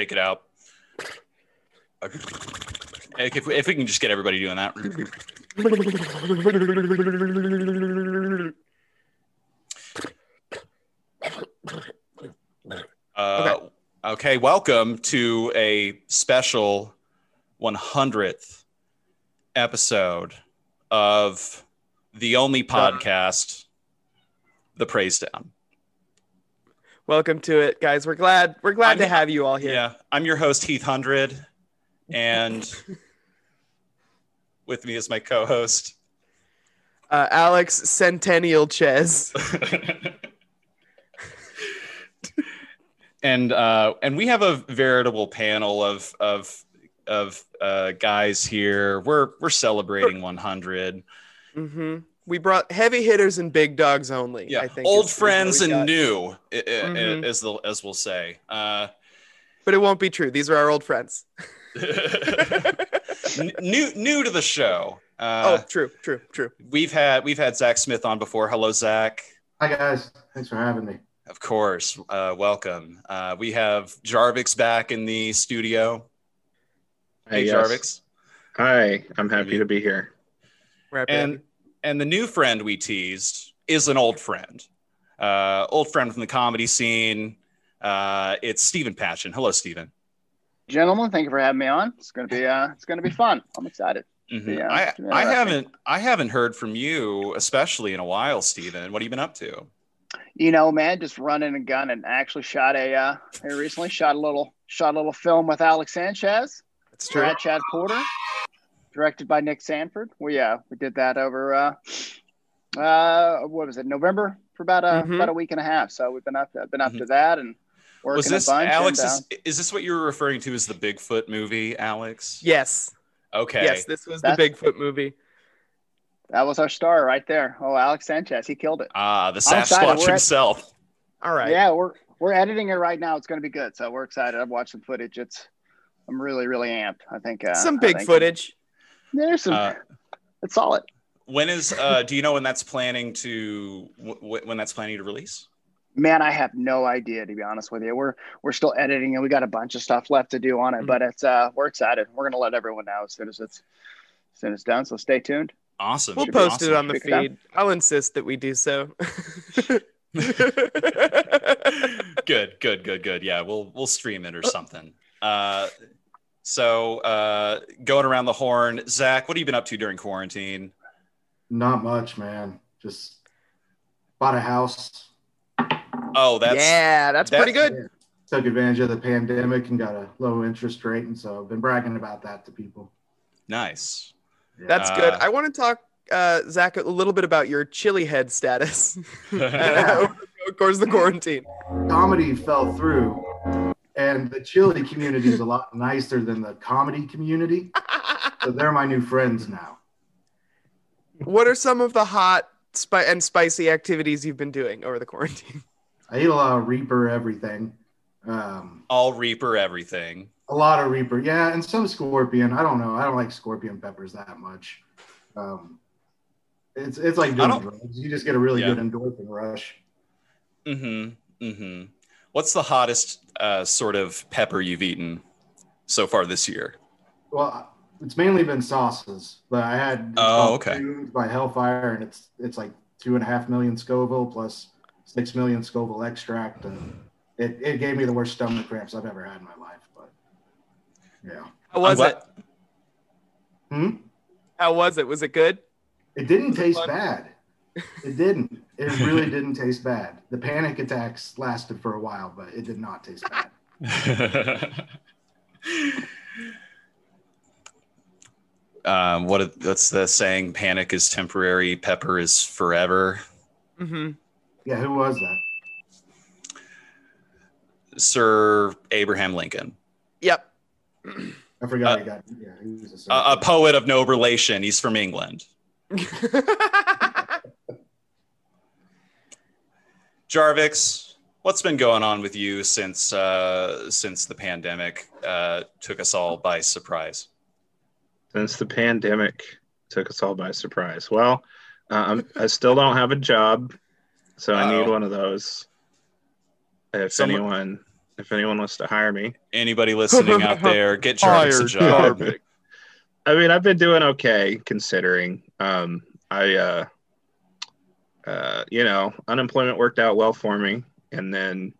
shake it out. If we, if we can just get everybody doing that. Uh, okay. welcome to a special 100th episode of the only podcast, The Praise Down. Welcome to it, guys. We're glad we're glad I'm- to have you all here. Yeah, I'm your host Heath Hundred, and with me is my co-host. Uh, Alex Centennial Ches. and uh, and we have a veritable panel of of of uh, guys here. We're we're celebrating 100. hmm We brought heavy hitters and big dogs only. Yeah, I think old is- is friends we and got. new, i- i- Mhm. as the as we'll say. Uh, But it won't be true. These are our old friends. new new to the show. oh, Uh, true, true, true. we've had we've had Zach Smith on before. Hello, Zach. Hi guys, thanks for having me. Of course, uh, welcome. Uh, we have Jarvix back in the studio. Hey, yes. Jarvix. Hi, I'm happy to be here. We're happy And and the new friend we teased is an old friend, uh, old friend from the comedy scene. Uh, it's Steven Patchin. Hello, Steven. gentlemen thank you for having me on it's gonna be uh it's gonna be fun i'm excited Mhm. Yeah, I, I haven't I haven't heard from you, especially in a while, Steven. What have you been up to? you know man just running a gun and actually shot a uh I recently shot a little shot a little film with alex sanchez It's true. Chad porter directed by nick sanford we uh we did that over uh uh what was it november for about a Mhm. about a week and a half so we've been up been up Mhm. to that and working Was this a bunch Alex? and, uh, Is, is this what you were referring to as the Bigfoot movie, Alex? Yes. Okay. Yes, this was the That's- Bigfoot movie. that was our star right there oh alex sanchez he killed it Ah, the I'm. Sasquatch We're at- himself. All right. Yeah, we're we're editing it right now. It's going to be good. So we're excited. I've watched some footage. It's I'm really really amped. I think uh, Some big think footage. There's some. Uh, it's solid. When is? Uh, do you know when that's planning to? W- when that's planning to release? Man, I have no idea to be honest with you. We're we're still editing and we got a bunch of stuff left to do on it, Mhm. but it's uh we're excited. We're going to let everyone know as soon as it's as soon as it's done. So stay tuned. Awesome. We'll Should post awesome. it on the Pick feed. I'll insist that we do so. good, good, good, good. Yeah, we'll we'll stream it or something. Uh, so uh, going around the horn, Zach, what have you been up to during quarantine? Not much, man. Just bought a house, Oh, that's yeah, that's pretty that- good. took advantage of the pandemic, and got a low interest rate, and so I've been bragging about that to people. nice. Yeah. That's good. Uh, I want to talk, uh, Zach, a little bit about your chili head status. of course, the quarantine. comedy fell through, and the chili community is a lot nicer than the comedy community. So they're my new friends now. what are some of the hot spi- and spicy activities you've been doing over the quarantine? I eat a lot of Reaper everything. Um, All Reaper everything. a lot of Reaper, yeah, and some Scorpion. I don't know. I don't like Scorpion peppers that much. Um, it's it's like doing drugs. You just get a really Yeah. good endorphin rush. Mm-hmm. Mm-hmm. What's the hottest uh, sort of pepper you've eaten so far this year? Well, it's mainly been sauces, but I had it's Oh, okay. By Hellfire, and it's it's like two and a half million Scoville plus six million Scoville extract, and it, it gave me the worst stomach cramps I've ever had in my life. But yeah, How was I'm it? glad- hmm? How was it? Was it good? it didn't taste Fun. bad. It didn't. It really didn't taste bad. The panic attacks lasted for a while, but it did not taste bad. um, what what's the saying? Panic is temporary, pepper is forever. Mm-hmm. Yeah, who was that? Sir Abraham Lincoln, Yep. I forgot. Uh, he got. Yeah, he was a. a, a poet of no relation. He's from England. Jarvix, what's been going on with you since uh, since the pandemic uh, took us all by surprise? Since the pandemic took us all by surprise. Well, uh, I'm, still don't have a job, so I need Uh-oh. one of those. If Someone- anyone if anyone wants to hire me. Anybody listening out there, get Jarvix a Hire job. Jarvix. I mean, I've been doing okay considering. Um, I, uh, uh, you know, unemployment worked out well for me, and then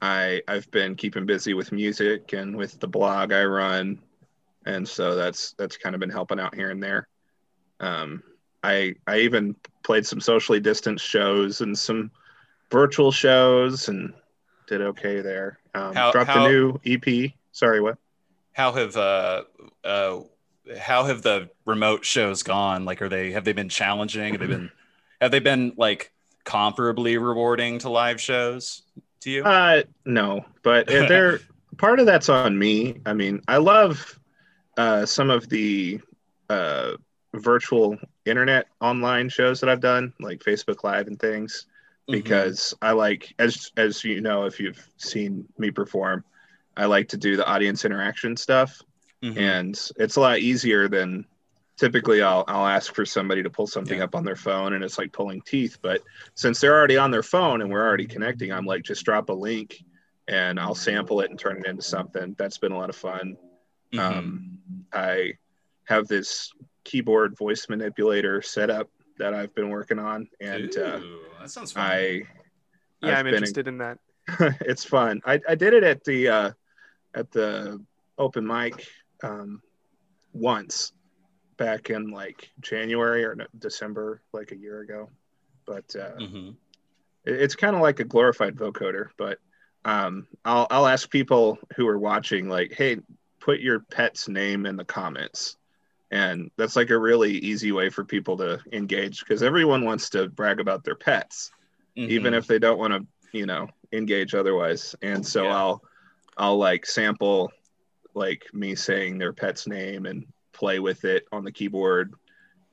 I I've been keeping busy with music and with the blog I run, and so that's that's kind of been helping out here and there. Um, I I even played some socially distanced shows and some virtual shows and did okay there. Um, How- dropped how- a new EP. Sorry, what? How have uh uh how have the remote shows gone? Like, are they have they been challenging? Have they been have they been like comparably rewarding to live shows to you? Uh, no, but they're part of that's on me. I mean, I love uh, some of the uh, virtual internet online shows that I've done, like Facebook Live and things, Mm-hmm. because I like, as as you know, if you've seen me perform, I like to do the audience interaction stuff, Mhm. and it's a lot easier than typically I'll I'll ask for somebody to pull something Yeah. up on their phone and it's like pulling teeth. But since they're already on their phone and we're already connecting, I'm like just drop a link and I'll sample it and turn it into something. That's been a lot of fun. Mhm. Um, I have this keyboard voice manipulator set up that I've been working on, and uh, that sounds fun. I Yeah, I've I'm been in- interested in that. it's fun. I, I did it at the uh, at the open mic um, once back in like January or December, like a year ago. But uh, Mhm. it- it's kind of like a glorified vocoder. But um, I'll I'll ask people who are watching, like, hey, put your pet's name in the comments. And that's like a really easy way for people to engage because everyone wants to brag about their pets even Mhm. if they don't want to you know engage otherwise and so Yeah. i'll i'll like sample like me saying their pet's name and play with it on the keyboard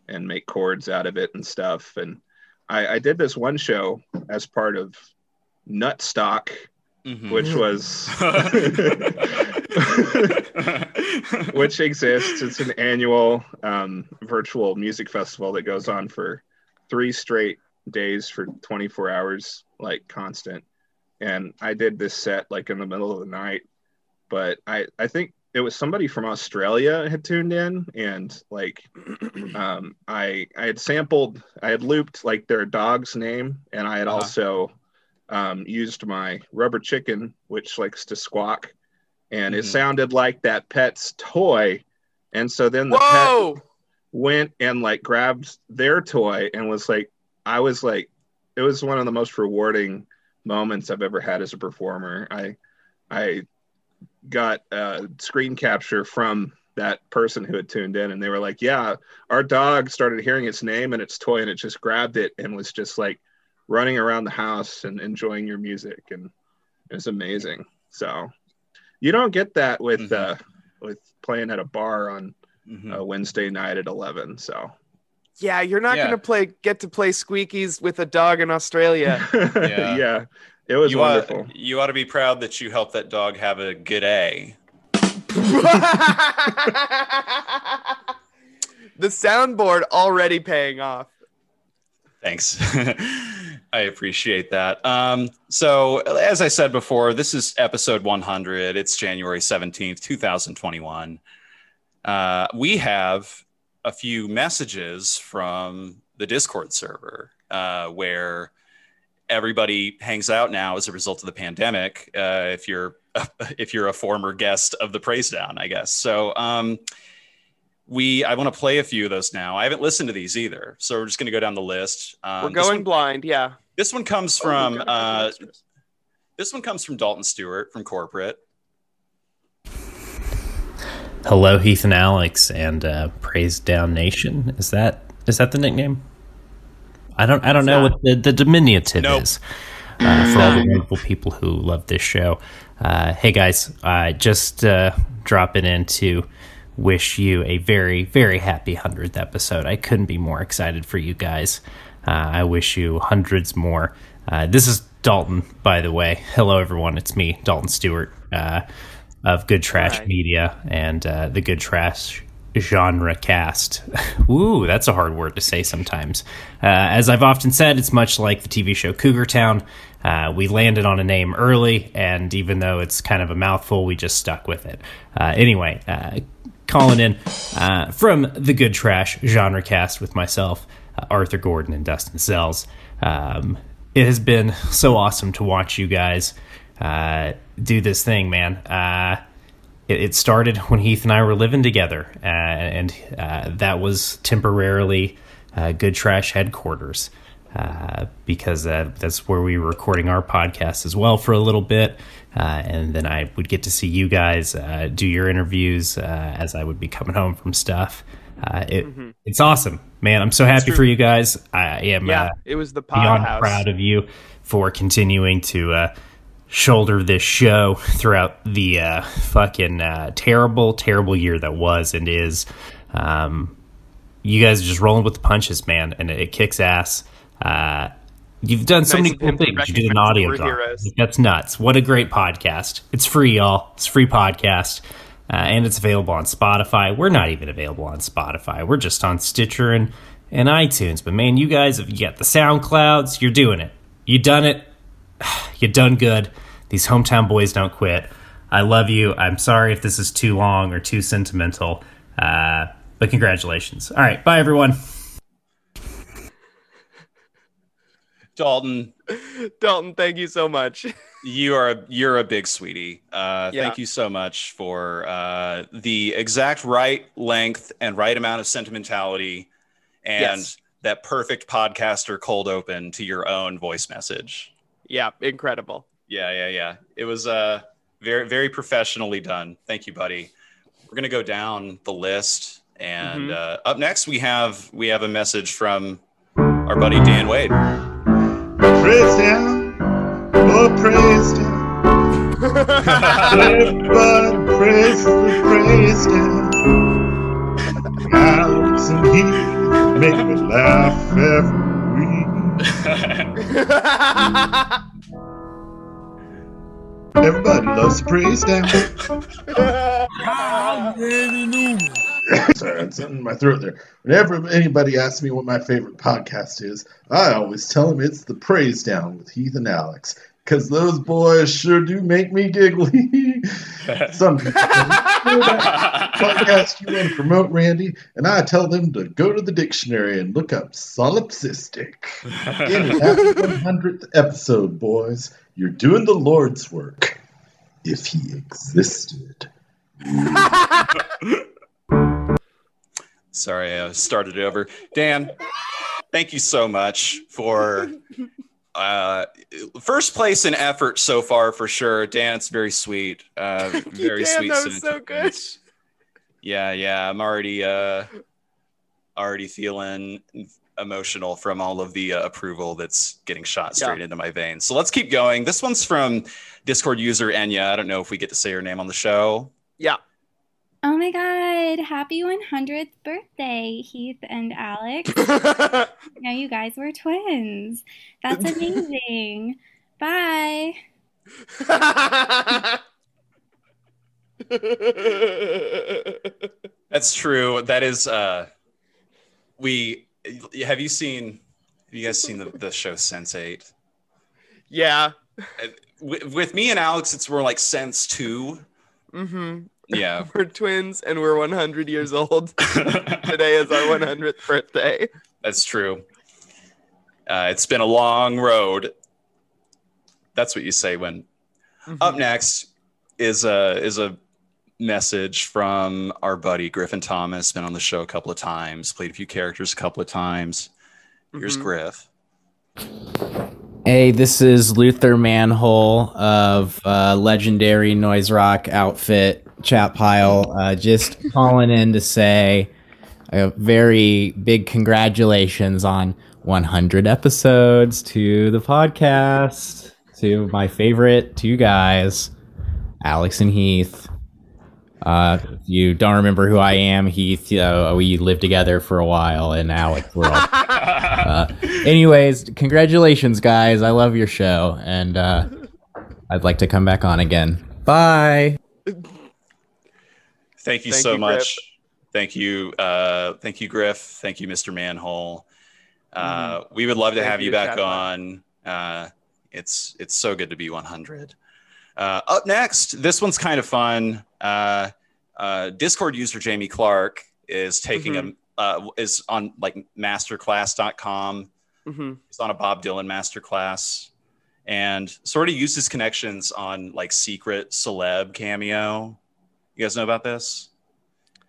and make chords out of it and stuff. And i i did this one show as part of nutstock Mhm. which was which exists. It's an annual um, virtual music festival that goes on for three straight days for 24 hours like constant. And i did this set like in the middle of the night. But i i think it was somebody from australia had tuned in and like um i i had sampled i had looped like their dog's name and i had Uh-huh. also um used my rubber chicken which likes to squawk and it Mhm. sounded like that pet's toy and so then the pet went and like grabbed their toy and was like i was like it was one of the most rewarding moments i've ever had as a performer i i got a screen capture from that person who had tuned in and they were like yeah our dog started hearing its name and its toy and it just grabbed it and was just like running around the house and enjoying your music and it was amazing so you don't get that with Mhm. uh with playing at a bar on Mhm. a Wednesday night at 11. So, Yeah, you're not Yeah. gonna play get to play squeakies with a dog in Australia. Yeah. yeah. It was you wonderful. Ought, you ought to be proud that you helped that dog have a good A. the soundboard already paying off. Thanks. I appreciate that. Um, so, as I said before, this is episode 100. It's January 17th, 2021. Uh, we have a few messages from the Discord server uh, where everybody hangs out now as a result of the pandemic. Uh, if you're if you're a former guest of the Praise Down, I guess. So, um, we I want to play a few of those now. I haven't listened to these either, so we're just going to go down the list. Um, We're going one- blind, yeah. this one comes Oh, from got a couple uh, this one comes from Dalton Stewart from corporate. Hello, Heath and Alex, and uh, Praise Down Nation. Is that is that the nickname? I don't I don't know not. what the, the diminutive Nope. is uh, for all the wonderful people who love this show. Uh, hey guys, uh, just uh, dropping in to wish you a very very happy hundredth episode. I couldn't be more excited for you guys. Uh, I wish you hundreds more. Uh, this is Dalton, by the way. Hello, everyone. It's me, Dalton Stewart. Uh, of Good Trash. Media and uh, the Good Trash genre cast. Ooh, that's a hard word to say sometimes. Uh, as I've often said, it's much like the TV show Cougar Town. Uh, we landed on a name early, and even though it's kind of a mouthful, we just stuck with it. Uh, anyway, uh, calling in uh, from the Good Trash genre cast with myself, uh, Arthur Gordon, and Dustin Sells. Um, it has been so awesome to watch you guys do this thing, man. It, it started when Heath and I were living together, uh, and uh, that was temporarily uh, Good Trash headquarters. Uh, because uh, that's where we were recording our podcast as well for a little bit. Uh, and then I would get to see you guys uh, do your interviews uh, as I would be coming home from stuff. Uh, it, Mhm. It's awesome, man. I'm so happy for you guys. I am Yeah, uh, it was the beyond proud of you for continuing to uh, shoulder this show throughout the uh, fucking uh, terrible, terrible year that was and is. Um, you guys are just rolling with the punches, man, and it, it kicks ass. Uh, you've done so Nice many cool things. You did an audio heroes. That's nuts. What a great podcast. It's free, y'all. It's a free podcast. Uh, and it's available on Spotify. We're not even available on Spotify. We're just on Stitcher and, and iTunes. But man, you guys have you got the SoundClouds. You're doing it. You done it. You done good. These hometown boys don't quit. I love you. I'm sorry if this is too long or too sentimental. Uh, but congratulations. All right, bye everyone. Dalton, Dalton, thank you so much. you are a, you're a big sweetie. Uh, Yeah. Thank you so much for uh, the exact right length and right amount of sentimentality, and Yes. that perfect podcaster cold open to your own voice message. Yeah, incredible. Yeah, yeah, yeah. It was uh, very very professionally done. Thank you, buddy. We're gonna go down the list, and Mhm. uh, up next we have we have a message from our buddy Dan Wade. Praise down, oh praise down. Everybody praise the praise down. Alex and he make me laugh every week. Everybody loves to praise down. Sorry, it's in my throat there. Whenever anybody asks me what my favorite podcast is, I always tell them it's the Praise Down with Heath and Alex. Because those boys sure do make me giggly. Some people say, "Oh, that podcast you want to promote, Randy, and I tell them to go to the dictionary and look up solipsistic. In happy 100th episode, boys, you're doing the Lord's work. If he existed. Sorry, I started it over. Dan, thank you so much for uh, first place in effort so far for sure. Dan, it's very sweet. Uh, very Dan, sweet. that was so good. Sentiments. Yeah, yeah. I'm already uh, already feeling emotional from all of the uh, approval that's getting shot straight into my veins. So let's keep going. This one's from Discord user Enya. I don't know if we get to say her name on the show. Yeah. Oh my god, happy 100th birthday, Heath and Alex. Now you guys were twins. That's amazing. Bye. That's true. That is uh we have you seen have you guys seen the, the show Sense 8? yeah. With, with me and Alex it's more like Sense 2. Mm-hmm. Yeah. We're twins and we're 100 years old. Today is our 100th birthday. That's true. Uh, it's been a long road. That's what you say when Mhm. Up next is a is a message from our buddy Griffin Thomas. Been on the show a couple of times, played a few characters a couple of times. Here's Mhm. Griff. Hey, this is Luther Manhole of uh, legendary noise rock outfit Chat Pile. Uh, just calling in to say a very big congratulations on 100 episodes to the podcast. To my favorite two guys, Alex and Heath. Uh, if you don't remember who I am, Heath. Uh, we lived together for a while, and Alex, we're all uh, anyways, congratulations, guys. I love your show, and uh, I'd like to come back on again. Bye. Thank you Thank so you, much. Thank you, uh, thank you, Griff. Thank you, Mr. Manhole. Uh, We would love to Thank have you you, back Chatbot. on. Uh, it's it's so good to be 100. Uh, up next, this one's kind of fun. Uh, uh, Discord user Jamie Clark is taking a uh, is on like masterclass.com. hmm He's on a Bob Dylan masterclass and sort of uses connections on like secret celeb cameo. You guys know about this?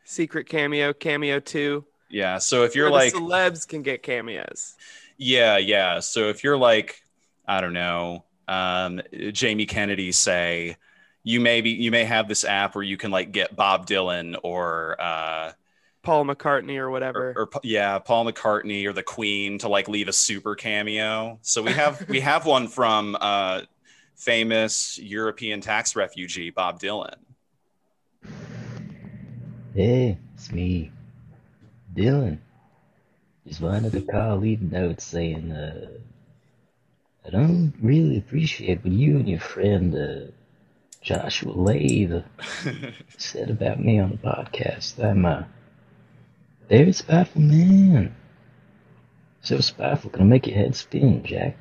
Secret cameo, cameo two. Yeah. So if you're like, celebs can get cameos. yeah, yeah. So if you're like, I don't know, um, Jamie Kennedy, say, you may be, you may have this app where you can like get Bob Dylan or, uh, Paul McCartney or whatever. or, or yeah, Paul McCartney or the Queen to like leave a super cameo. So we have we have one from uh, famous European tax refugee Bob Dylan. Hey, it's me, Dylan. Just wanted to call, leave a note saying, uh, I don't really appreciate what you and your friend, uh, Joshua Lathe said about me on the podcast. I'm a very spiteful man. So spiteful, gonna make your head spin, Jack.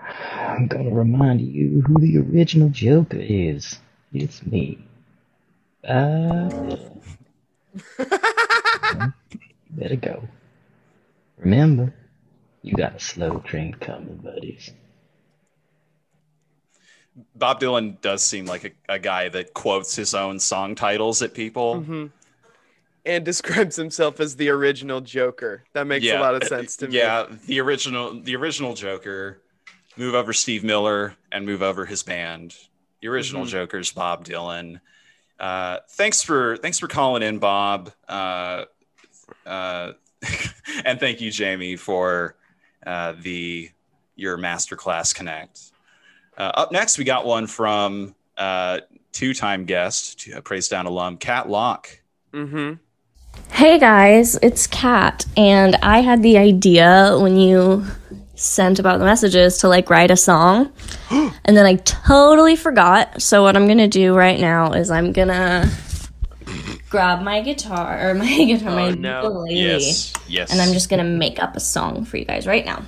I'm gonna remind you who the original Joker is. It's me. You better go. Remember, you got a slow train coming, buddies. Bob Dylan does seem like a, a guy that quotes his own song titles at people. hmm And describes himself as the original Joker. That makes a lot of sense to me. Yeah, the original the original Joker. Move over Steve Miller and move over his band. The original Mhm. Joker's Bob Dylan. Uh, thanks for thanks for calling in, Bob. Uh, uh, and thank you, Jamie, for uh, the your masterclass connect. Uh, up next, we got one from uh, two-time guest, uh, Praise Down alum, Kat Locke. Mm-hmm. Hey guys, it's Kat, and I had the idea when you sent about the messages to like write a song, and then I totally forgot. So what I'm gonna do right now is I'm gonna grab my guitar or my guitar, my Oh, no. ukulele, Yes, yes. and I'm just gonna make up a song for you guys right now.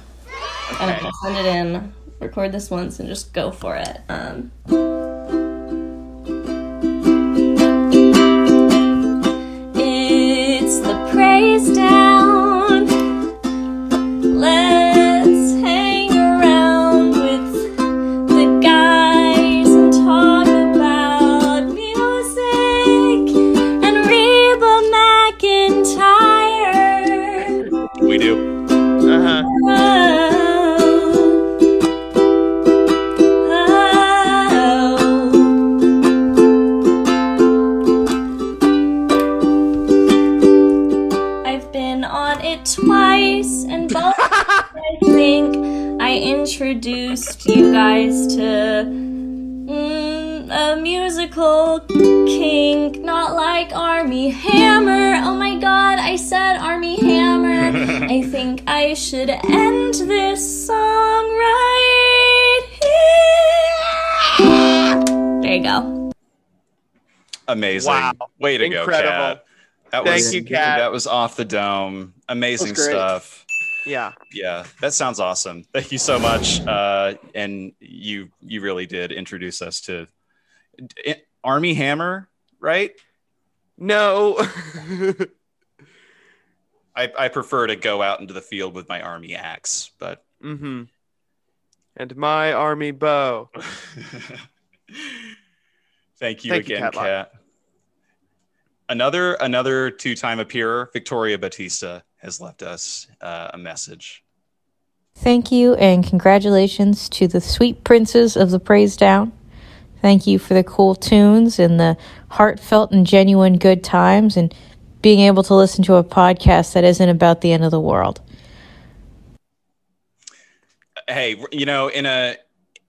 And I'm gonna send it in, record this once, and just go for it. Um, It's the praise down. Let's Amazing. Wow. Way to Incredible. go, Kat. That Thank was, you, Kat. That was off the dome. Amazing That was great. stuff. Yeah. Yeah, that sounds awesome. Thank you so much. Uh, and you you really did introduce us to I- Army Hammer, right? No. I, I prefer to go out into the field with my army axe, but mm-hmm. And my army bow. thank you Thank you, again, Kat Kat. Another another two time appearer, Victoria Batista, has left us uh, a message. Thank you and congratulations to the sweet princes of the Praise Down. Thank you for the cool tunes and the heartfelt and genuine good times and being able to listen to a podcast that isn't about the end of the world. hey you know in a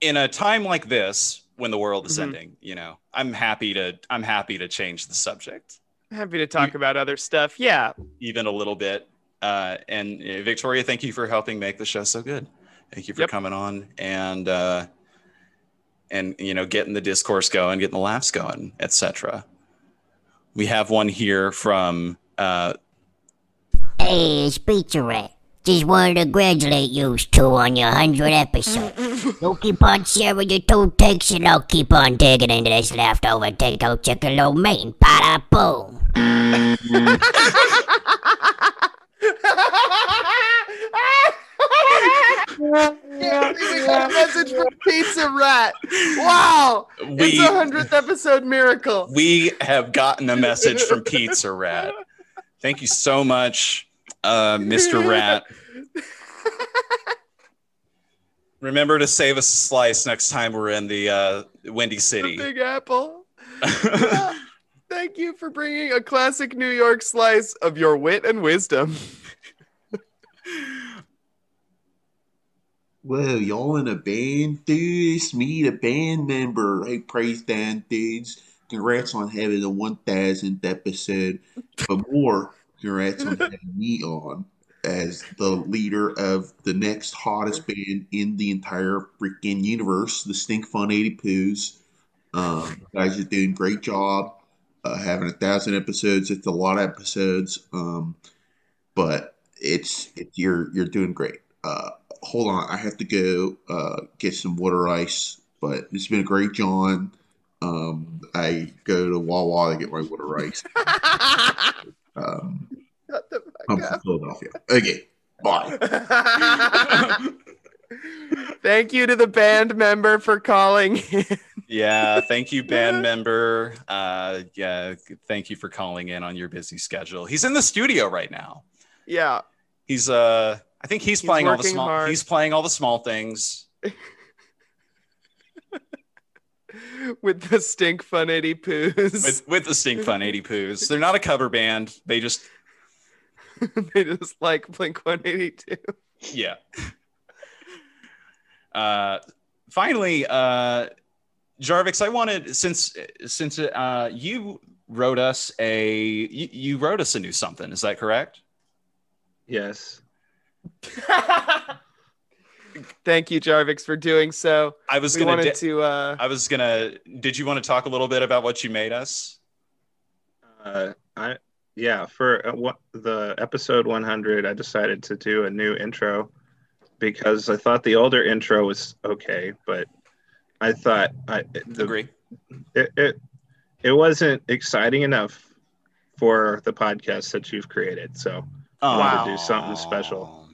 in a time like this when the world is Mhm. ending you know i'm happy to i'm happy to change the subject Happy to talk about other stuff. Yeah. even a little bit uh, and uh, victoria thank you for helping make the show so good thank you for Yep. coming on and uh and you know getting the discourse going getting the laughs going etc we have one here from uh, Hey, it's Pizza Rat. Just wanted to congratulate you two on your 100th episode. you keep on sharing your two takes and I'll keep on digging into this leftover takeout chicken lo mein. Bada boom. Yeah, we got a message from Pizza Rat. Wow, it's a hundredth episode miracle. we have gotten a message from Pizza Rat. Thank you so much, uh, Mr. Rat. Remember to save us a slice next time we're in the uh, Windy The City. Big Apple. Yeah. Thank you for bringing a classic New York slice of your wit and wisdom. Well, y'all in a band, dude? It's me, the band member. Hey, praise down, dudes. Congrats on having the 1000th episode. But more, congrats on having me on as the leader of the next hottest band in the entire freaking universe, the Stink Fun 80 Poos. Um, guys are doing a great job. Uh, having a thousand episodes, it's a lot of episodes. Um, but it's it, you're you're doing great. Uh, hold on, I have to go uh, get some water ice. But it's been a great, John. Um, I go to Wawa to get my water ice. Um, I'm from Philadelphia. Okay, bye. Thank you to the band member for calling in. Yeah, thank you, band member. Uh, yeah, thank you for calling in on your busy schedule. He's in the studio right now. Yeah. He's uh, I think he's, He's playing all the small. hard. He's playing all the small things. with the stink fun 80 poos. with with the Stink Fun 80 Poos. They're not a cover band. They just they just like Blink 182. yeah. Uh, finally, uh, Jarvix, I wanted since since uh, you wrote us a you, you wrote us a new something. Is that correct? Yes. Thank you, Jarvix, for doing so. I was we gonna wanted di- to uh I was gonna. Did you want to talk a little bit about what you made us? Uh, I yeah for uh, what the episode 100, I decided to do a new intro because I thought the older intro was okay, but I thought I the, Agree. It, it it wasn't exciting enough for the podcast that you've created, so I wanted to do something special.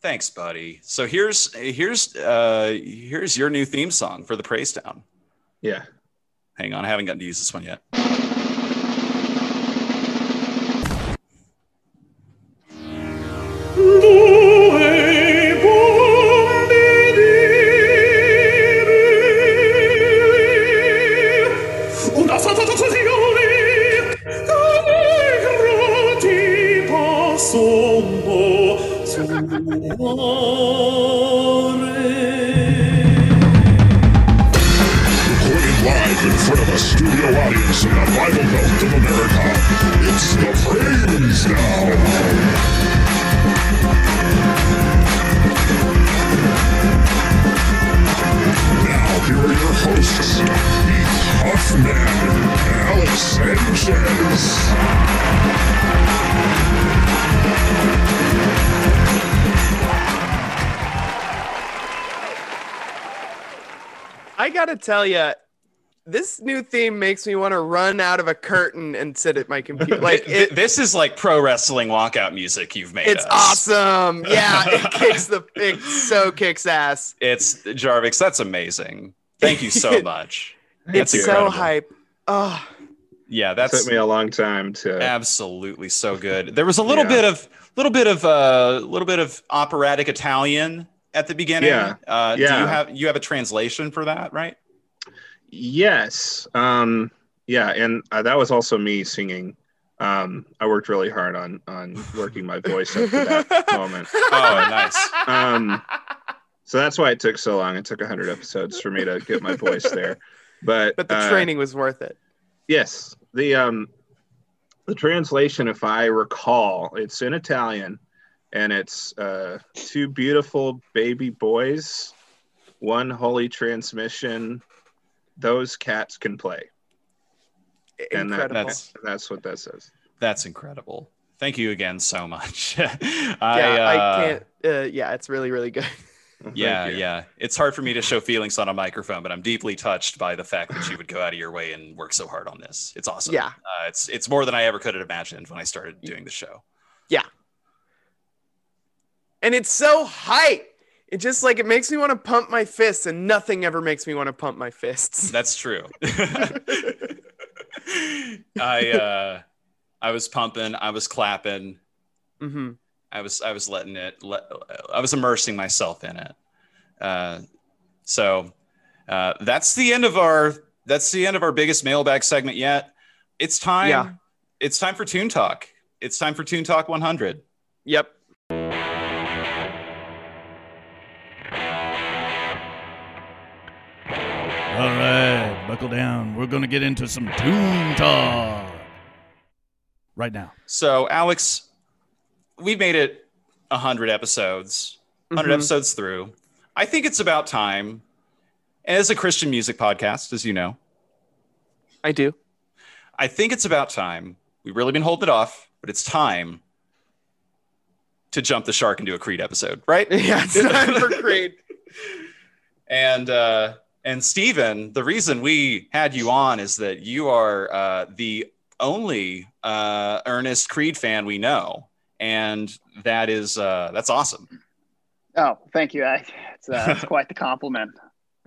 Thanks, buddy. So here's here's uh here's your new theme song for the Praise Down. Yeah. Hang on, I haven't gotten to use this one yet. Tell you, this new theme makes me want to run out of a curtain and sit at my computer. Like Th- it, this is like pro wrestling walkout music you've made. it's us. awesome. Yeah, it kicks the it so kicks ass. It's Jarvix. That's amazing. Thank you so much. It's That's so incredible. hype. Oh, Yeah, That took me a long time to absolutely so good. There was a little Yeah. bit of little bit of uh little bit of operatic Italian at the beginning. Yeah. Uh, Do Yeah. you have you have a translation for that, right? Yes. Um, yeah, and uh, that was also me singing. Um, I worked really hard on on working my voice up to that moment. Oh, nice. Um, so that's why it took so long. It took 100 episodes for me to get my voice there. But but the uh, training was worth it. Yes, the um, the translation, if I recall, it's in Italian, and it's uh, two beautiful baby boys, one holy transmission. Those cats can play. and that, Incredible. that's that's what that says. That's incredible. Thank you again so much. I, yeah, uh, I can't. Uh, yeah, it's really, really good. Yeah, yeah. It's hard for me to show feelings on a microphone, but I'm deeply touched by the fact that you would go out of your way and work so hard on this. It's awesome. Yeah. Uh, it's it's more than I ever could have imagined when I started doing the show. Yeah. And it's so hype. It just like it makes me want to pump my fists, and nothing ever makes me want to pump my fists. That's true. I uh I was pumping, I was clapping, Mm-hmm. I was I was letting it let, I was immersing myself in it. Uh so uh that's the end of our that's the end of our biggest mailbag segment yet. It's time Yeah. it's time for Toon Talk. It's time for Toon Talk 100. Yep. All right, buckle down. We're going to get into some Toon Talk right now. So, Alex, we've made it 100 episodes, 100 Mhm. episodes through. I think it's about time. As a Christian music podcast, as you know, I do. I think it's about time. We've really been holding it off, but it's time to jump the shark and do a Creed episode, right? Yeah, it's time for Creed. And uh, and Steven, the reason we had you on is that you are uh, the only uh, earnest Creed fan we know, and that is uh, that's awesome. Oh, thank you. I, it's, uh, it's quite the compliment.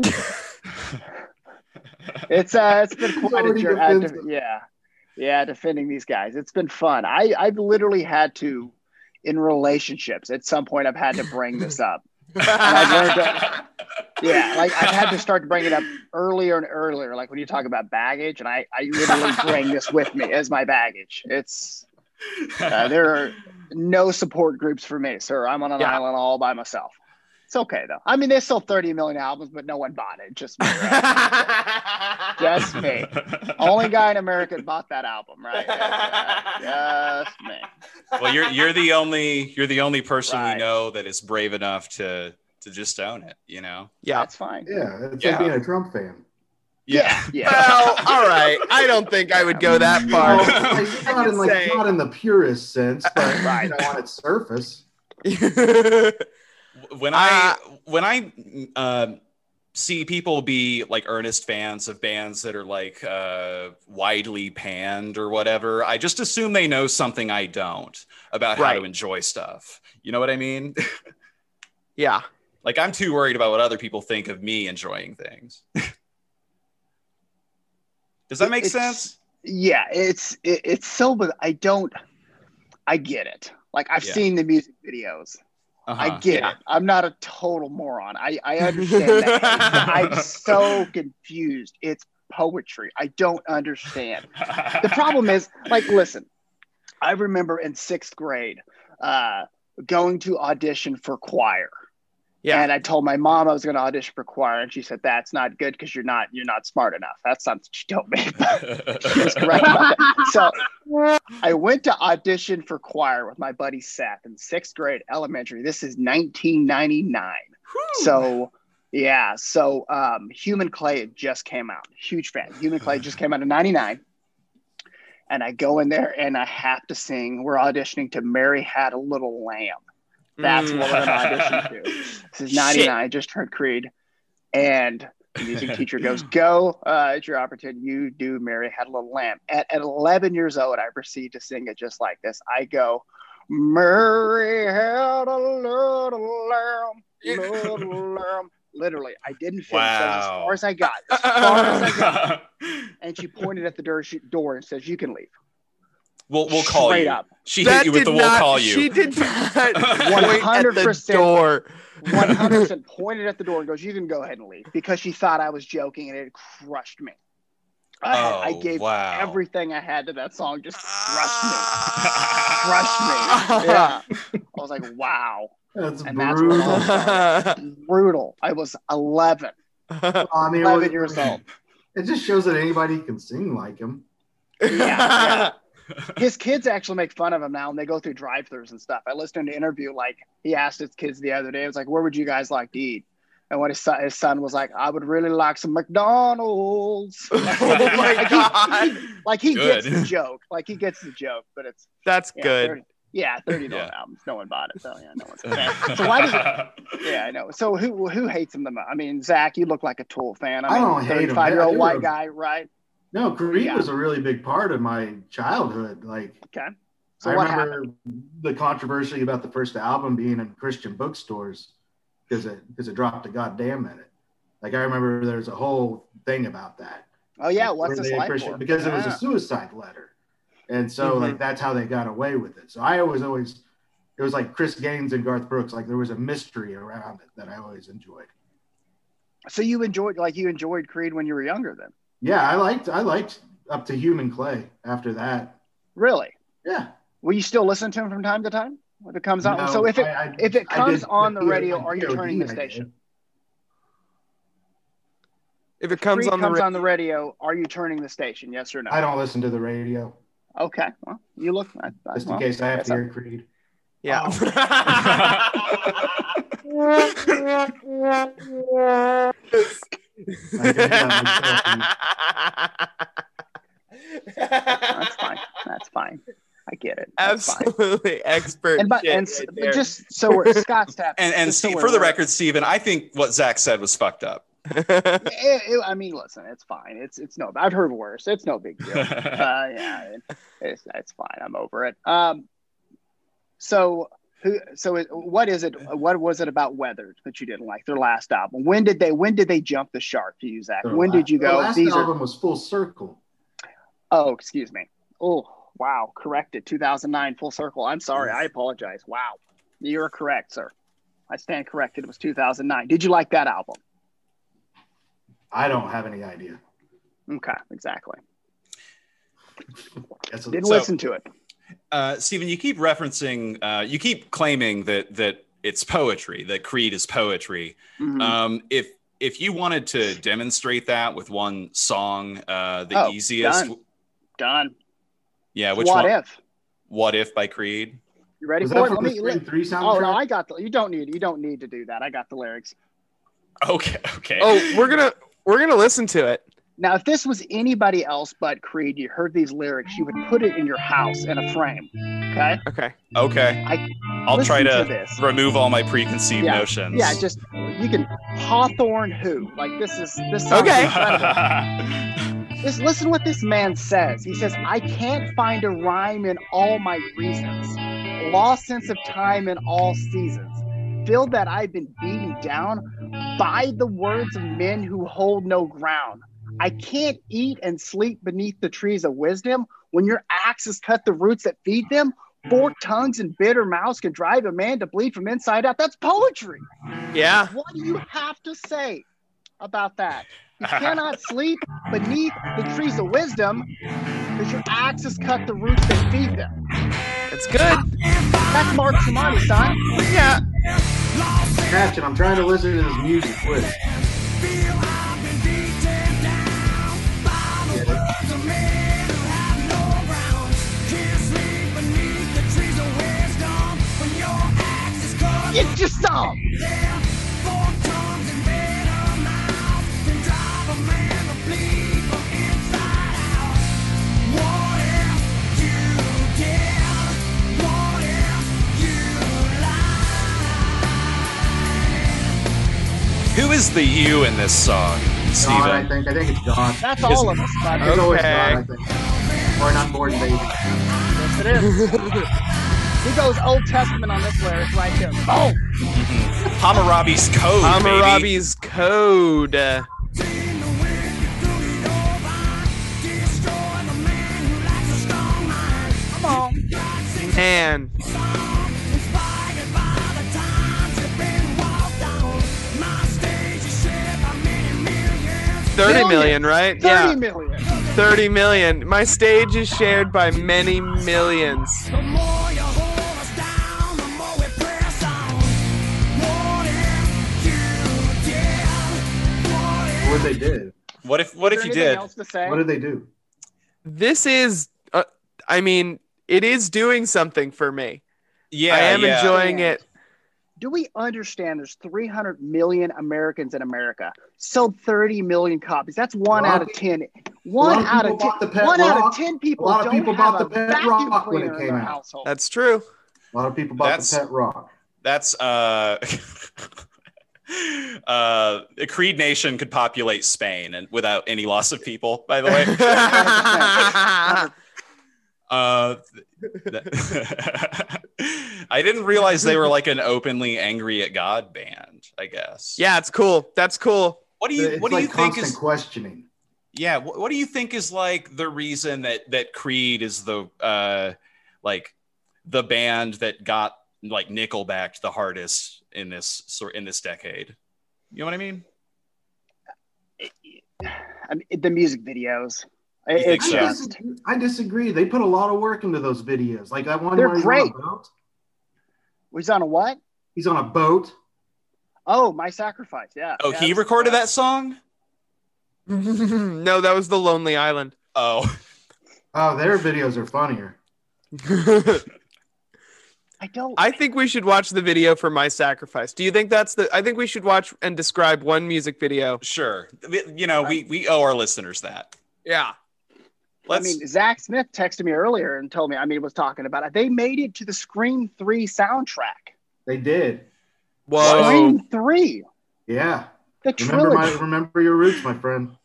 it's uh, it's been quite a journey. Uh, yeah, yeah, defending these guys. It's been fun. I I've literally had to, in relationships, at some point, I've had to bring this up. I've learned that, yeah, like I've had to start to bring it up earlier and earlier. Like when you talk about baggage, and I I literally bring this with me as my baggage. It's uh, there are no support groups for me, sir. I'm on an Yeah. island all by myself. It's okay though. I mean, they sold 30 million albums, but no one bought it. Just me. Right? Just me. Only guy in America that bought that album, right? Just me. Well, you're you're the only you're the only person Right. we know that is brave enough to to just own it. You know? Yeah. That's fine. Yeah, it's Yeah. like being a Trump fan. Yeah. Yeah. Well, all right. I don't think I would go that far. Well, not in like not in the purest sense, but Right. you know, on its surface. when I when I uh, see people be like earnest fans of bands that are like uh, widely panned or whatever, I just assume they know something I don't about how to enjoy stuff. You know what I mean? yeah. like I'm too worried about what other people think of me enjoying things. Does that make It's- sense? Yeah, it's it, it's so, but I don't. I get it. Like I've Yeah. seen the music videos. I Uh-huh. get Yeah. it. I'm not a total moron. I, I understand that. I'm so confused. It's poetry. I don't understand. The problem is, like, listen, I remember in sixth grade uh, going to audition for choir. Yeah. And I told my mom I was going to audition for choir, and she said, "That's not good because you're not you're not smart enough." That's not what she told me. she was correct. So I went to audition for choir with my buddy Seth in sixth grade elementary. This is 1999. So yeah, so um, Human Clay just came out. Huge fan. Human Clay just came out in '99. And I go in there and I have to sing. We're auditioning to "Mary Had a Little Lamb." That's what we're going to. This is 99. I just heard Creed. And the music teacher goes, Go, uh, it's your opportunity. You do Mary Had a Little Lamb. At, at 11 years old, I proceed to sing it just like this. I go, Mary had a little lamb, little lamb. Literally, I didn't finish. That's as far as I got. As far as I got. And she pointed at the door, door and says, You can leave. We'll we'll call Straight you. up. She That hit you with did the "we'll not- call you." She did not point at the 100%. door. 100% pointed at the door and goes, You can go ahead and leave because she thought I was joking and it crushed me. I, had- I Oh, gave wow. everything I had to that song, just crushed me. crushed me. Yeah. I was like, Wow. That's And that's what brutal. started. brutal. I was 11. I mean, 11 it- years old. It just shows that anybody can sing like him. Yeah, His kids actually make fun of him now, and they go through drive-throughs and stuff. I listened to an interview like he asked his kids the other day. It was like, "Where would you guys like to eat?" And when his son, his son was like, I would really like some McDonald's. Oh my like, God. He, like he gets the joke. Like he gets the joke, but it's That's yeah, good. 30, yeah, thirty dollar Yeah. albums. No one bought it, so yeah, no one's fan. So why does it, yeah, I know. So who who hates him the most? I mean, Zach, you look like a Tool fan. I I mean, don't hate him. thirty-five year old white guy, right? No, Creed Yeah. was a really big part of my childhood. Like Okay. So I remember the controversy about the first album being in Christian bookstores because it because it dropped a goddamn minute. Like I remember there's a whole thing about that. Oh yeah, what's this like Christian-? Because it was a suicide letter, and so Mhm. like that's how they got away with it. So I always always it was like Chris Gaines and Garth Brooks. Like there was a mystery around it that I always enjoyed. So you enjoyed like you enjoyed Creed when you were younger, then? Yeah, I liked I liked up to Human Clay. After that, Really? yeah. Will you still listen to him from time to time if it comes on? No, so if it I- I- if it comes did on the the- radio, are you turning the station? If it comes Creed on the comes ra- on the radio, are you turning the station? Yes or no? I don't listen to the radio Okay. Well, you look. I, I, just well, in case I have guess to I- hear Creed. Yeah. Oh. That's fine. That's fine. I get it. That's fine. Absolutely expert. And but and right just so we're Scott Stapp. And and just so for the record, Steven, I think what Zach said was fucked up. It- it- I mean, listen, it's fine. It's it's no. I've heard worse. It's no big deal. uh, yeah, it, it's it's fine. I'm over it. Um, so who? So it, what is it? What was it about Weathered that you didn't like their last album? When did they? When did they jump the shark to use that When la- did you go? last These are. album was Full Circle. Oh, excuse me. Oh, wow. Corrected. 2009 Full Circle. I'm sorry. I apologize. Wow. You're correct, sir. I stand corrected. It was 2009. Did you like that album? I don't have any idea. Okay, exactly. That's Didn't So- listen to it. Uh, Steven, you keep referencing, uh, you keep claiming that that it's poetry, that Creed is poetry. Mhm. Um, if if you wanted to demonstrate that with one song, uh, the Oh, easiest, done. Done. yeah, which what one? if? What if by Creed? You ready Was for it? Let me. Let, 3 oh no, I got the. You don't need. You don't need to do that. I got the lyrics. Okay, okay. oh, we're gonna we're gonna listen to it. Now, if this was anybody else but Creed, you heard these lyrics, you would put it in your house in a frame. Okay. Okay. Okay. I I'll try to, to this. remove all my preconceived yeah, notions. Yeah, just you can Hawthorne who like this is this sounds Okay. incredible. Just listen what this man says. He says, "I can't find a rhyme in all my reasons, lost sense of time in all seasons, feel that I've been beaten down by the words of men who hold no ground. I mm. can't eat and sleep beneath the trees of wisdom when your axes cut the roots that feed them." Mm. Forked tongues and bitter mouths can drive a man to bleed from inside out. That's poetry. Yeah. What do you have to say about that? You cannot sleep beneath the trees of wisdom because your axes cut the roots that feed them. It's good. That's Mark Tremonti, son. Yeah. Catching, I'm trying to listen to this music. Quick. Get your some. Who is the you in this song, Gone, I think. I think it's gone. That's all of us, bud. It's always Okay. gone, I think. Or an unborn baby. Yes, it is. he goes Old Testament on this lyric right here. Boom. Hammurabi's Code, baby. Hammurabi's Code. Come on. Man. Thirty million, right? 30 yeah. million. 30 million. My stage is shared by many millions. What they did? What if what Is if you did? else to say? What did they do? This is, uh, I mean, it is doing something for me. Yeah, I am yeah. enjoying it. do we understand there's 300 million Americans in America? Sold 30 million copies. That's one lot out of of 10. One out people of 10. bought the Pet One out Rock. of 10 A people lot of don't people have bought the Pet Rock when it came out. household. That's true. A lot of people bought That's- the Pet Rock. That's uh uh Creed Nation could populate Spain and without any loss of people, by the way. uh th- I didn't realize they were like an openly angry at God band, I guess. yeah, it's cool. That's cool. What do you It's what do like you think constant is questioning. yeah, what, what do you think is like the reason that that Creed is the uh like the band that got like Nickelback the hardest in this sort in this decade? You know what I mean? I mean, the music videos. You It's? I, just, disagree. I disagree. They put a lot of work into those videos. Like that one They're where he's great. on a boat. he's on a what? He's on a boat. Oh, My Sacrifice. Yeah. Oh, Yeah, he that's- recorded that song? no, that was the Lonely Island. Oh. Oh, their videos are funnier. I don't. I think we should watch the video for My Sacrifice. Do you think that's the? I think we should watch and describe one music video. Sure. You know, we we owe our listeners that. Yeah. I mean, Zach Smith texted me earlier and told me, I mean, was talking about it. They made it to the Scream 3 soundtrack. They did. Whoa. Scream 3. Yeah. The Remember my remember your roots, my friend.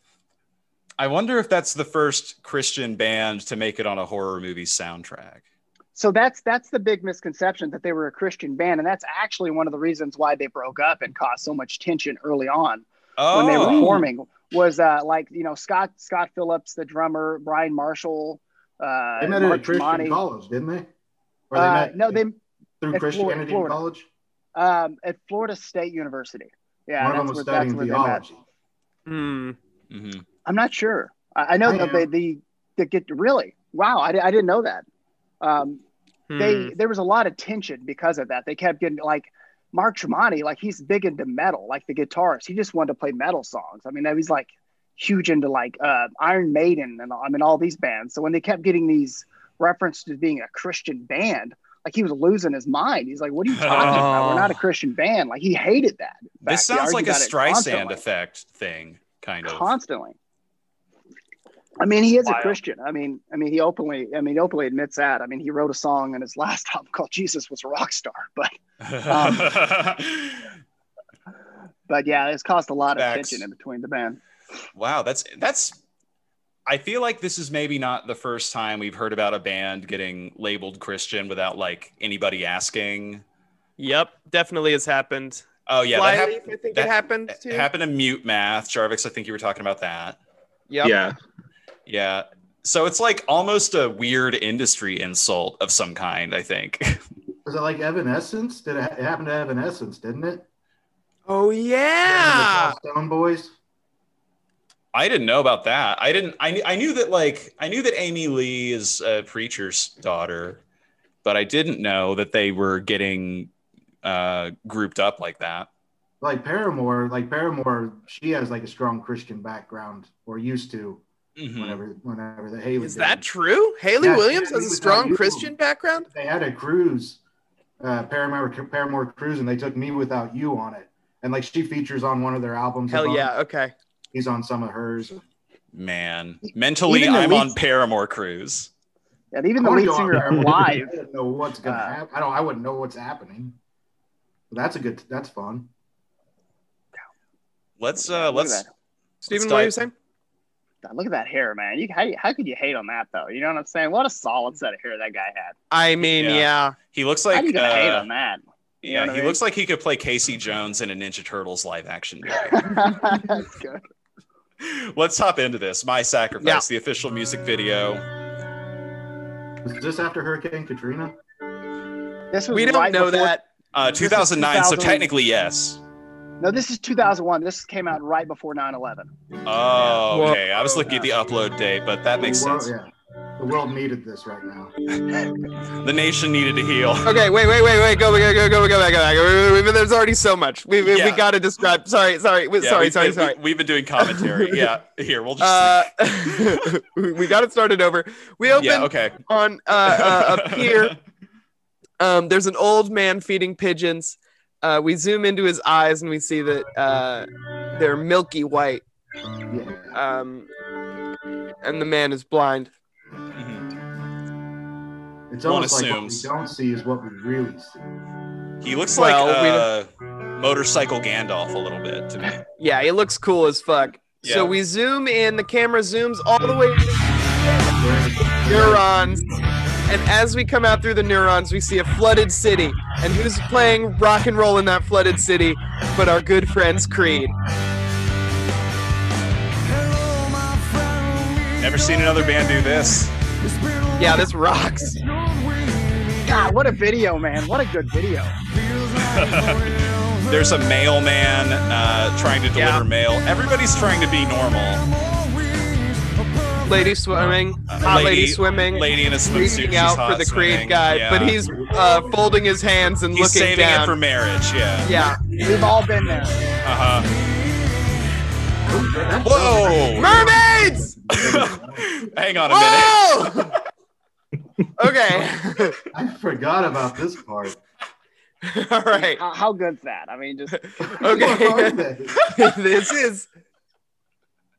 I wonder if that's the first Christian band to make it on a horror movie soundtrack. So that's that's the big misconception that they were a Christian band, and that's actually one of the reasons why they broke up and caused so much tension early on when they were Oh. forming. Was uh, like you know Scott Scott Phillips, the drummer, Brian Marshall, uh, They met at a Christian Tremonti. college, didn't they? Or they Uh, met no, they through at Flor- Christianity Florida. college. um, at Florida State University. Yeah, One of them that's was where, that's studying where they theology. Hmm. Mm-hmm. I'm not sure. I, I know I that am. they, the the get really wow. I, I didn't know that. Um, they there was a lot of tension because of that. They kept getting like Mark Tremonti, like he's big into metal, like the guitarist. He just wanted to play metal songs. I mean, that he's like huge into like uh, Iron Maiden and I mean all these bands. So when they kept getting these references to being a Christian band, like he was losing his mind. He's like, "What are you talking about? We're not a Christian band." Like he hated that. This sounds like a Streisand effect thing, kind of. Constantly. I mean, he is a Christian. I mean, I mean, he openly, I mean, openly admits that. I mean, he wrote a song in his last album called "Jesus Was a Rock Star," but, um, but yeah, it's caused a lot of Facts. tension in between the band. Wow, that's that's. I feel like this is maybe not the first time we've heard about a band getting labeled Christian without like anybody asking. Yep, definitely has happened. Oh yeah, that, Flyleaf, hap- I think that it happened too. it happened to Mute Math. Jarvix, I think you were talking about that. Yep. Yeah. Yeah. So it's like almost a weird industry insult of some kind, I think. Was it like Evanescence? Did it, it happen to Evanescence? Didn't it? Oh yeah. The Stone Boys. I didn't know about that. I didn't. I, I knew that like I knew that Amy Lee is a preacher's daughter, but I didn't know that they were getting uh, grouped up like that. Like Paramore, like Paramore, she has like a strong Christian background, or used to. Mhm. Whenever, whenever the Hayley. Is did that true? Hayley Yeah, Williams Hayley has a strong Christian you. background. They had a cruise, uh, Paramore Paramore cruise, and they took "mewithoutYou" on it, and like she features on one of their albums. Hell above. yeah. Okay. He's on some of hers. Man, mentally, I'm lead- on Paramore cruise. And even the lead singer Paramore. live, I don't know what's gonna Uh, happen. I don't. I wouldn't know what's happening. But that's a good. That's fun. Let's uh, let's. Steven, what are you saying? God, look at that hair, man. You how, how could you hate on that though? You know what I'm saying? What a solid set of hair that guy had. I mean, Yeah. yeah. He looks how like do you gonna hate uh, on that? You yeah, what I he mean? looks like he could play Casey Jones in a Ninja Turtles live action movie. That's good. Let's hop into this. My Sacrifice, Yeah. the official music video. Is this after Hurricane Katrina? This was We don't right know before- that. Uh, This is 2009, so technically yes. No, this is 2001. This came out right before 9/11. Oh, Whoa. okay. I was looking at the upload date, but that makes world, sense. Yeah, the world needed this right now. The nation needed to heal. Okay, wait, wait, wait, wait. Go, go, go, go, go back, go back. There's already so much. We, we, we got to describe. Sorry, sorry, Yeah, sorry, we've sorry, been, sorry. We, have been doing commentary. yeah, here we'll just. Uh, we got it started over. We opened yeah, okay. on uh, uh, up here. Um, there's an old man feeding pigeons. Uh, we zoom into his eyes and we see that uh, they're milky white. Um, and the man is blind. It's One almost like what we don't see is what we really see. He looks Well, like we uh, motorcycle Gandalf a little bit to me. Yeah, he looks cool as fuck. Yeah. So we zoom in, the camera zooms all the way to neurons. And as we come out through the neurons, we see a flooded city. And who's playing rock and roll in that flooded city but our good friends Creed? Never seen another band do this. Yeah, this rocks. God, what a video, man! What a good video. There's a mailman uh, trying to deliver mail. Everybody's trying to be normal. Lady swimming, hot lady, Lady- swimming, lady in a swimsuit, reaching she's out for the Creed guy, yeah. but he's uh, folding his hands and He's looking saving down. it for marriage. Yeah. Yeah, we've all been there. Uh huh. Whoa! Mermaids! Hang on a minute. Whoa! okay. I forgot about this part. All right. How, how good's that? I mean, just Okay. this is.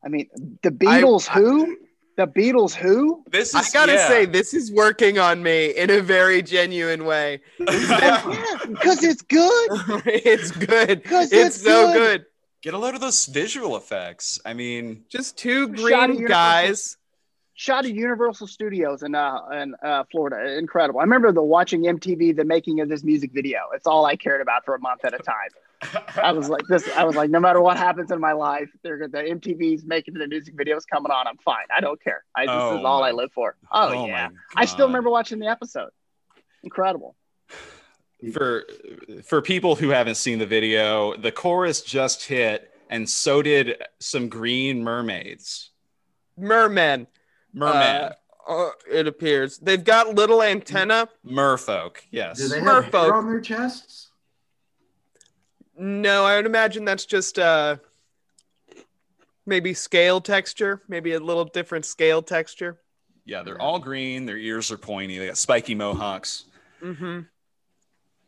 I mean, the Beatles. who? The Beatles. Who? This is I gotta say, this is working on me in a very genuine way. Because it's good. it's good. It's, it's so good. good. Get a load of those visual effects. I mean, Just two Shot green Universal- guys. Shot at Universal Studios in uh in uh, Florida. Incredible. I remember the watching MTV, the making of this music video. It's all I cared about for a month at a time. I was like this. I was like, no matter what happens in my life, they're the MTV's making the music videos coming on. I'm fine. I don't care. I this Oh is all my- I live for. Oh, oh yeah. I still remember watching the episode. Incredible. for for people who haven't seen the video, the chorus just hit, and so did some green mermaids. Mermen. Mermen. Uh, uh, it appears they've got little antenna. Merfolk. Yes. Do they have hair Merfolk. on their chests? No, I would imagine that's just uh maybe scale texture, maybe a little different scale texture. Yeah, they're all green. Their ears are pointy. They got spiky mohawks. Mm-hmm.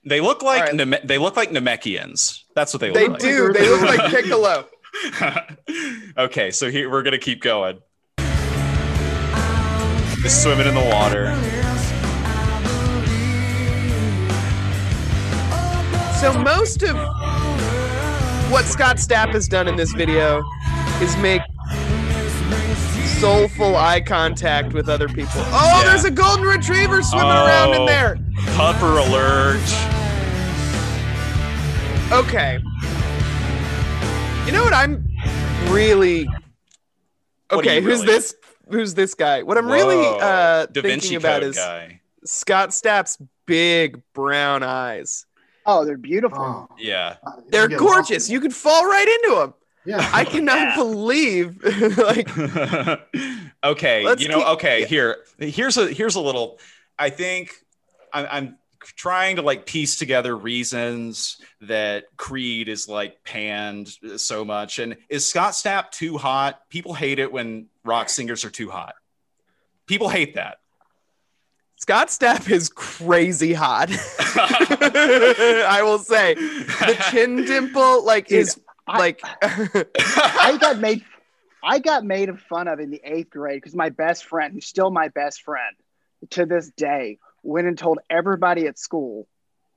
They look like right. Neme- they look like Namekians. That's what they look They like. They do. They look like Piccolo. okay, so here we're gonna keep going. Just swimming in the water. So most of what Scott Stapp has done in this video is make soulful eye contact with other people. Oh, Yeah. there's a golden retriever swimming around in Oh, there. Pupper alert. Okay. You know what I'm really Okay, who's really? this who's this guy? What I'm really uh Da thinking Vinci about Code is guy. Scott Stapp's big brown eyes. Oh, they're beautiful. Oh, Yeah. Oh, they're get gorgeous. You could fall right into them. yeah. I cannot believe like okay, Let's you know, keep- okay, here, here's a here's a little. I think I'm, I'm trying to like piece together reasons that Creed is like panned so much, and is Scott Stapp too hot? People hate it when rock singers are too hot. People hate that. Scott Stapp is crazy hot. I will say the chin dimple like Dude, is I- like I got made I got made fun of in the eighth grade because my best friend, who's still my best friend to this day, went and told everybody at school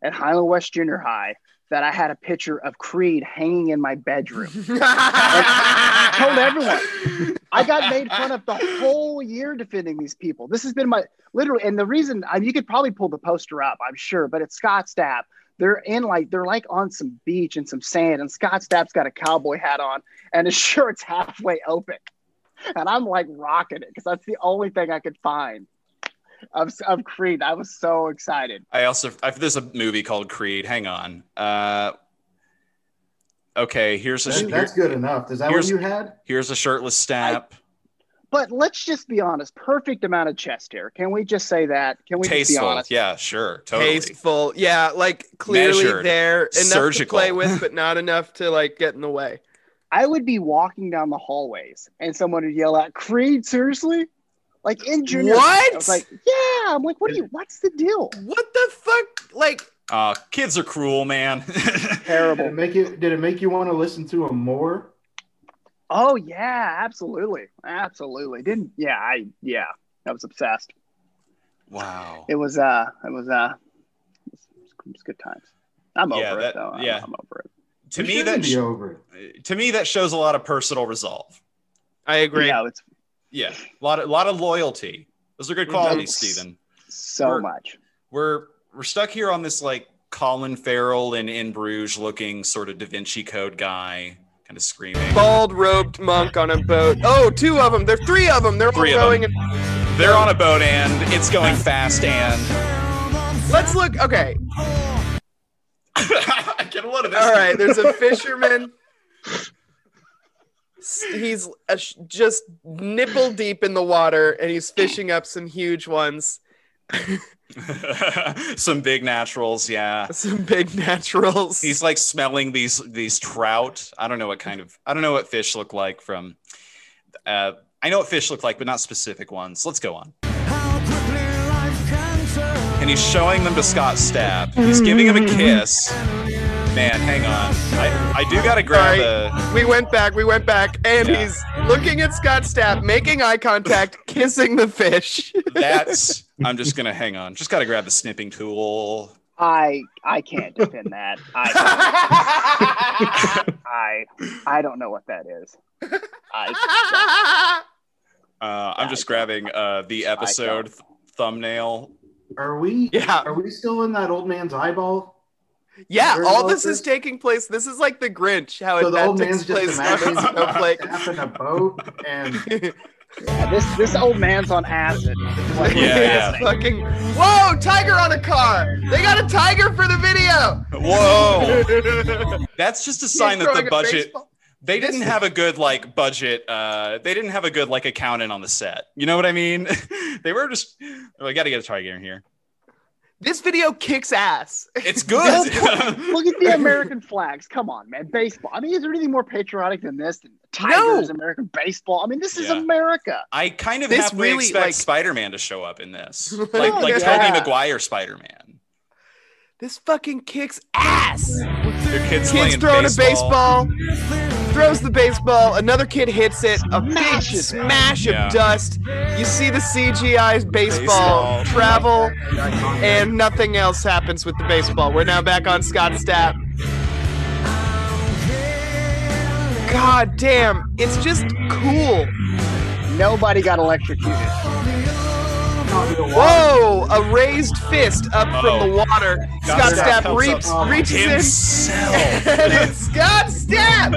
at Highland West Junior High that I had a picture of Creed hanging in my bedroom. I told everyone. I got made fun of the whole year defending these people. This has been my literally, and the reason I you could probably pull the poster up, I'm sure, but it's Scott Stapp. They're in like they're like on some beach and some sand, and Scott Stapp's got a cowboy hat on, and his shirt's halfway open, and I'm like rocking it because that's the only thing I could find of of Creed. I was so excited. I also I, there's a movie called Creed. Hang on. Uh, okay, here's a That- that's good enough. Is that what here's- you had? here's a shirtless Stapp. But let's just be honest. Perfect amount of chest hair. Can we just say that? Can we just be honest? Yeah, sure, totally. tasteful. Yeah, like clearly Measured. there enough Surgical. to play with, but not enough to like get in the way. I would be walking down the hallways and someone would yell out, Creed, seriously? Like in junior. What? I was like, yeah. I'm like, what are you, what's the deal? What the fuck? Like Uh, kids are cruel, man. Terrible. Did it make you? Did it make you want to listen to him more? Oh yeah, absolutely, absolutely. Didn't yeah, I yeah, I was obsessed. wow. It was uh, it was uh, it was, it was good times. I'm Yeah, over that- it though. I'm- yeah. I'm, over it. To You me, shouldn't that be sh- over it. to me that shows a lot of personal resolve. I agree. Yeah, it's Yeah, a lot of lot of loyalty. Those are good qualities, It's- Steven. so We're- much. We're we're stuck here on this like Colin Farrell and in Bruges looking sort of Da Vinci Code guy, kind of screaming. Bald robed monk on a boat. Oh, two of them. There's three of them. They're Three all of them. And They're on a boat and it's going fast and let's look. Okay. Get a load of this. All right. There's a fisherman. He's sh- just nipple deep in the water, and he's fishing up some huge ones. Some big naturals, yeah. Some big naturals. He's like smelling these these trout. I don't know what kind of I don't know what fish look like from uh I know what fish look like, but not specific ones. Let's go on. And he's showing them to Scott Stapp. He's giving him a kiss. Man, hang on. I, I do gotta grab Sorry. a We went back. We went back, and Yeah. he's looking at Scott Stapp, making eye contact, kissing the fish. that's I'm just gonna hang on. Just gotta grab the snipping tool. I I can't defend that. I I I don't know what that is. I Uh, I'm just grabbing uh, the episode th- thumbnail. Are we? Yeah. Are we still in that old man's eyeball? Yeah, Heard all about this is taking place. This is like the Grinch, how So it the old takes man's just place on imagining Snowflake. Stapp in a boat and yeah, this this old man's on acid. Like, Yeah, yeah. Fucking whoa! Tiger on a car. They got a tiger for the video. Whoa! That's just a sign that the budget. baseball- They didn't have a good like budget. Uh, they didn't have a good like accountant on the set. You know what I mean? they were just. Oh, I got to get a tiger in here. This video kicks ass. It's good. Look at the American flags. Come on, man. Baseball. I mean, is there anything more patriotic than this? Than Tigers, American baseball. I mean, this is Yeah. America. I kind of This halfway really, expect like- Spider-Man to show up in this, like like yeah. Tobey Maguire Spider-Man. This fucking kicks ass. Their kids, Kids playing throwing baseball. a baseball. Throws the baseball. Another kid hits it. A big Smashes it. smash Yeah. of dust. You see the CGI baseball, Baseball. travel, and nothing else happens with the baseball. We're now back on Scott Stapp. God damn, it's just cool. Nobody got electrocuted. Whoa! A raised fist up from Uh-oh. the water. Scott Scott Stapp Stapp reaps, up reaches in, and it's Scott Stapp.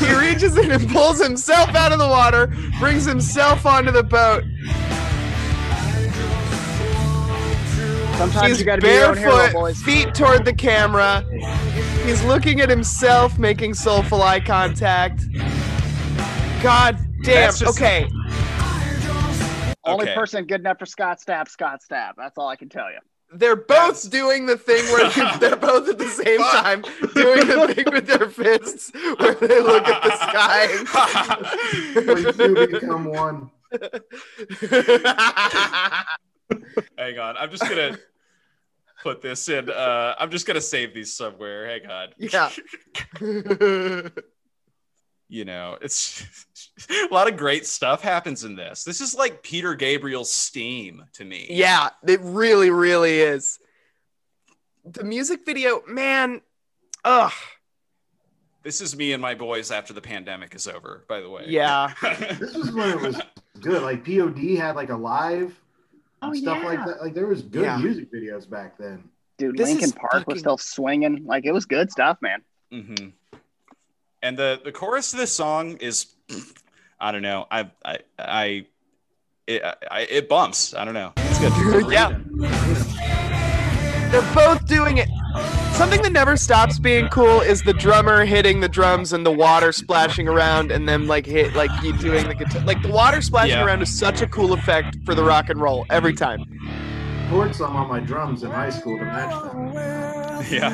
he reaches in and pulls himself out of the water, brings himself onto the boat. Sometimes He's you got to be your own hero, barefoot, feet toward the camera. He's looking at himself, making soulful eye contact. God damn. Just- okay. Only Okay. person good enough for Scott Stapp, Scott Stapp. That's all I can tell you. They're both doing the thing where you- they're both at the same time doing the thing with their fists where they look at the sky. we two become one. Hang on, I'm just gonna put this in. Uh, I'm just gonna save these somewhere. Hang on. yeah. You know, it's a lot of great stuff happens in this. This is like Peter Gabriel's Steam to me. yeah, it really, really is. The music video, man, ugh. This is me and my boys after the pandemic is over. By the way. Yeah. This was when it was good. Like POD had like a live Oh, stuff like that. Like there was good Yeah. music videos back then. Dude, This Linkin Park fucking- was still swinging. Like it was good stuff, man. hmm And the the chorus of this song is, I don't know. I I I it, I, it bumps. I don't know. It's good. yeah. They're both doing it. Something that never stops being cool is the drummer hitting the drums and the water splashing around and then like hit like you doing the guitar. Like the water splashing Yeah. around is such a cool effect for the rock and roll every time. I Poured some on my drums in high school to match them. Yeah.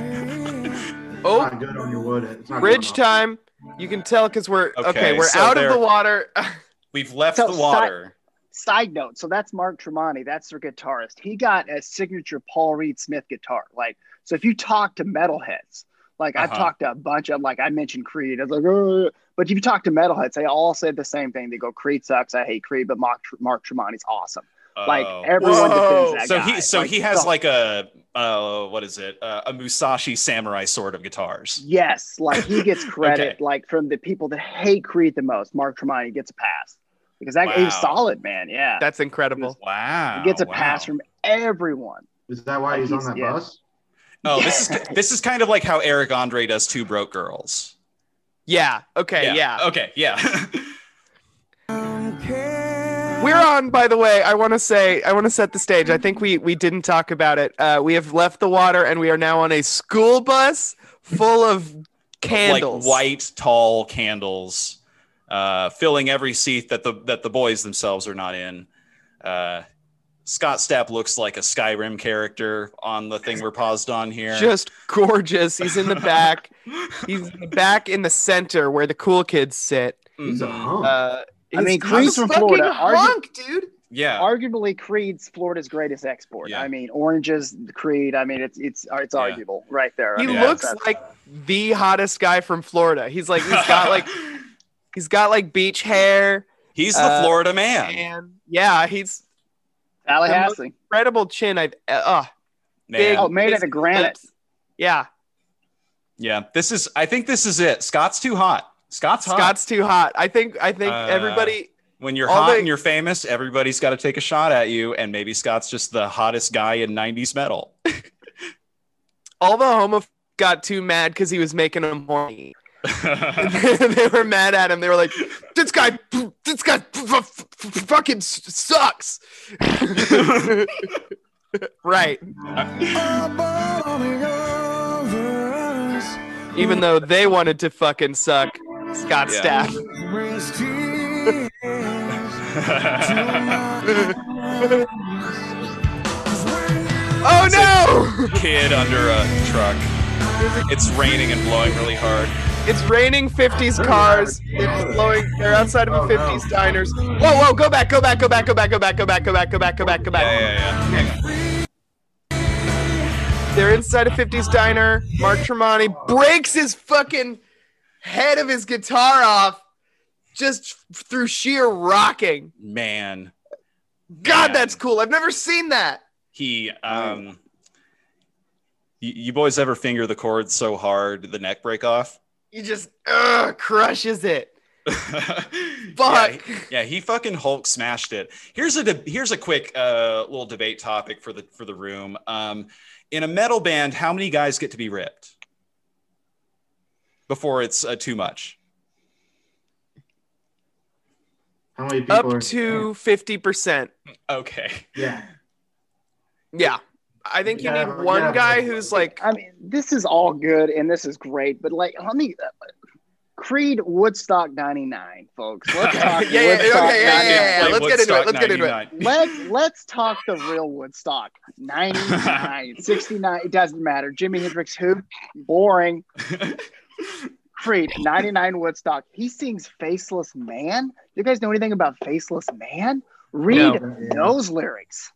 Oh, Not good on your wood. It's not bridge good enough. time. You can tell because we're okay. Okay, we're so out of the water. We've left So, the water. side note, so that's Mark Tremonti. That's their guitarist. He got a signature Paul Reed Smith guitar. Like, so if you talk to metalheads, like I've Uh-huh. talked to a bunch of, like I mentioned Creed. I was like, "Uh," but if you talk to metalheads, they all said the same thing. They go, Creed sucks. I hate Creed, but Mark Mark Tremonti's awesome. Like Oh. everyone Whoa. defends that so guy. he so Like, he has so- like a uh what is it uh, a Musashi samurai sword of guitars. Yes, like he gets credit Okay. like from the people that hate Creed the most. Mark Tremonti gets a pass because that he was solid, man. Yeah, That's incredible. Wow, he gets a wow. pass from everyone. Is that why Like he's on that yeah. bus? Oh, this is this is kind of like how Eric Andre does Two Broke Girls. Yeah. Okay. Yeah. Okay. Yeah. We're on, by the way. I want to say, I want to set the stage. I think we we didn't talk about it. Uh, we have left the water, and we are now on a school bus full of candles. like white tall candles, uh, filling every seat that the that the boys themselves are not in. Uh, Scott Stapp looks like a Skyrim character on the thing we're paused on here. Just gorgeous. He's in the back. He's in the back in the center where the cool kids sit. He's a Mhm. hunk. Uh, I mean, he's- Creed's he's from fucking Florida. Argu- hunk, dude. yeah. Arguably, Creed's Florida's greatest export. Yeah. I mean, oranges, Creed. I mean, it's it's it's Yeah. arguable right there. I He mean, looks that's- like the hottest guy from Florida. He's like he's got like he's got like beach hair. He's the uh, Florida man. And yeah, he's Tallahassee. incredible chin. I've uh, Man. big- Oh, made big out of granite. lips. Yeah, Yeah. This is. I think this is it. Scott's too hot. Scott's hot. Scott's too hot. I think I think Uh, everybody when you're hot the- and you're famous, everybody's got to take a shot at you, and maybe Scott's just the hottest guy in '90s metal. all the homo got too mad because he was making them horny. they were mad at him. They were like, "This guy, this guy, f- f- f- fucking sucks." right. Even though they wanted to fucking suck Scott Yeah. Stapp. oh no! Kid under a truck. It's raining and blowing really hard. It's raining 50s cars. It's blowing. They're outside of a 50s diners. Whoa, whoa! Go back! Go back! Go back! Go back! Go back! Go back! Go back! Go back! Go back! Go back! Yeah, yeah, yeah. They're inside a 50s diner. Mark Tremonti breaks his fucking head of his guitar off just through sheer rocking. Man, God, Man. that's cool. I've never seen that. he um. You, you boys ever finger the chord so hard the neck break off? He just ugh, crushes it. yeah, Fuck. he- yeah, he fucking Hulk smashed it. Here's a de- here's a quick uh, little debate topic for the for the room. Um, in a metal band, how many guys get to be ripped before it's uh, too much? How many people Up are to 50%. Okay. Yeah. Yeah. I think you Yeah, need yeah. one guy who's like, I mean, this is all good and this is great, but like, let me. Creed Woodstock '99, folks. Let's talk yeah, yeah, Woodstock okay, yeah, yeah, yeah, Let's get into it. Let's get into it. Let's let's talk the real Woodstock 99, 69. It doesn't matter. Jimi Hendrix, who? Boring. Creed 99 Woodstock. He sings Faceless Man. You guys know anything about Faceless Man? Read No. those lyrics.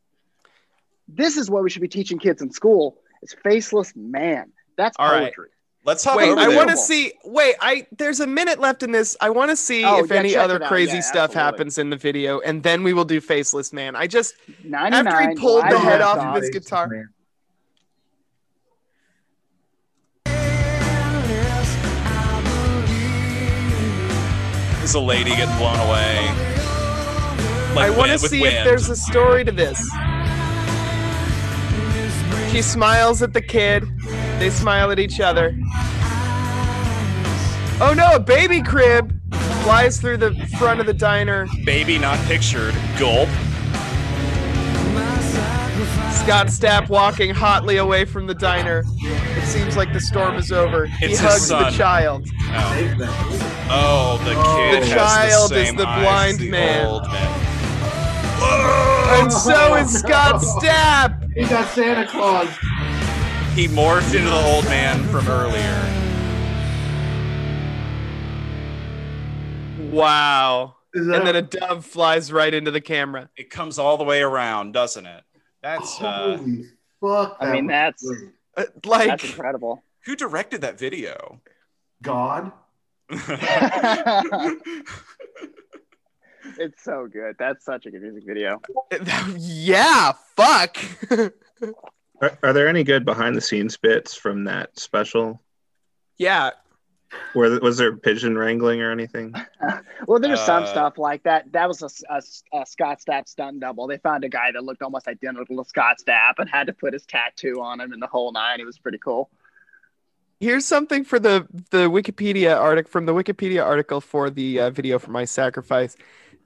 This is what we should be teaching kids in school. Is Faceless Man. That's All right. poetry. Let's hop Wait, over I want to see. Wait, I there's a minute left in this. I want to see Oh, if yeah, any other crazy Yeah, stuff absolutely. happens in the video, and then we will do faceless man. I just 99 after he pulled the head off of his guitar. There's a lady getting blown away. I want to wind- see if there's a story to this. She smiles at the kid. They smile at each other. Oh no, a baby crib flies through the front of the diner. baby not pictured. Gulp. Scott Stapp walking hotly away from the diner. It seems like the storm is over. he It's his hugs the son. child. Oh, oh the kid. The has child the is same the eyes blind as the man. Old man. And so is Scott Stapp. He's got Santa Claus. He morphed into the old man from earlier. Wow. and then a dove flies right into the camera. It comes all the way around, doesn't it? That's uh, Holy fuck! I mean, that that's great. Uh, like that's incredible. who directed that video? God. It's so good. That's such a good music video. yeah, fuck. Are, are there any good behind the scenes bits from that special? yeah, Where was there pigeon wrangling or anything? Well, there's some Uh, stuff like that. That was a, a, a Scott Stapp stunt double. They found a guy that looked almost identical to Scott Stapp and had to put his tattoo on him and the whole nine. It was pretty cool. here's something for the the Wikipedia article from the Wikipedia article for the uh, video for my sacrifice.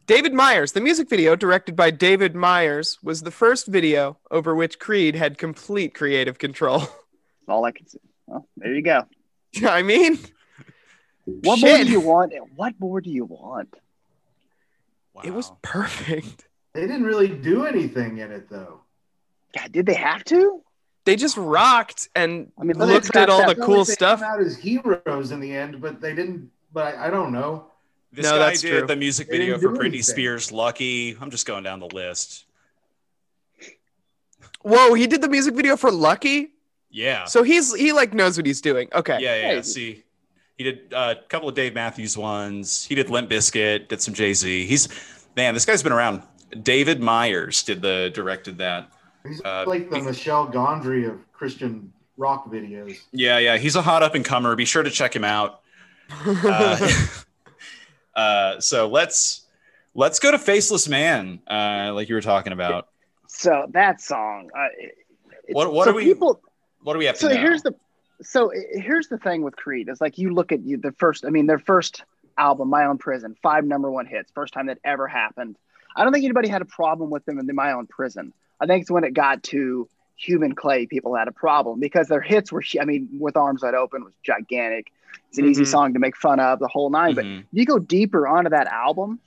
David Meyers, the music video directed by David Meyers, was the first video over which Creed had complete creative control. That's all I can see. Well, there you go. I mean, What more do you want? What more do you want? Wow. it was perfect. They didn't really do anything in it though. God, did they have to? They just rocked and I mean, looked at all the cool like they stuff. Came out as heroes in the end, but they didn't. But I, I don't know. This No, guy that's did true. the music They video for Britney anything. Spears' "Lucky." I'm just going down the list. Whoa, he did the music video for Lucky. Yeah, So he's he like knows what he's doing. Okay. yeah, yeah. Hey. See, he did uh, a couple of Dave Matthews ones. He did Limp Bizkit, did some Jay Z. He's man, this guy's been around. David Meyers did the directed that. He's Uh, like the Michel Gondry of Christian rock videos. Yeah, yeah. He's a hot up and comer. Be sure to check him out. Uh, uh, so let's let's go to Faceless Man, uh, like you were talking about. So that song. Uh, What- what so do we- people? What do we have to So know? here's the. So here's the thing with Creed. It's like you look at you the first. I mean, their first album, My Own Prison, five number one hits, first time that ever happened. I don't think anybody had a problem with them in the My Own Prison. I think it's when it got to Human Clay, people had a problem because their hits were. I mean, with Arms Wide Open was gigantic. It's an easy Mhm. song to make fun of, the whole 9 But Mhm. you go deeper onto that album.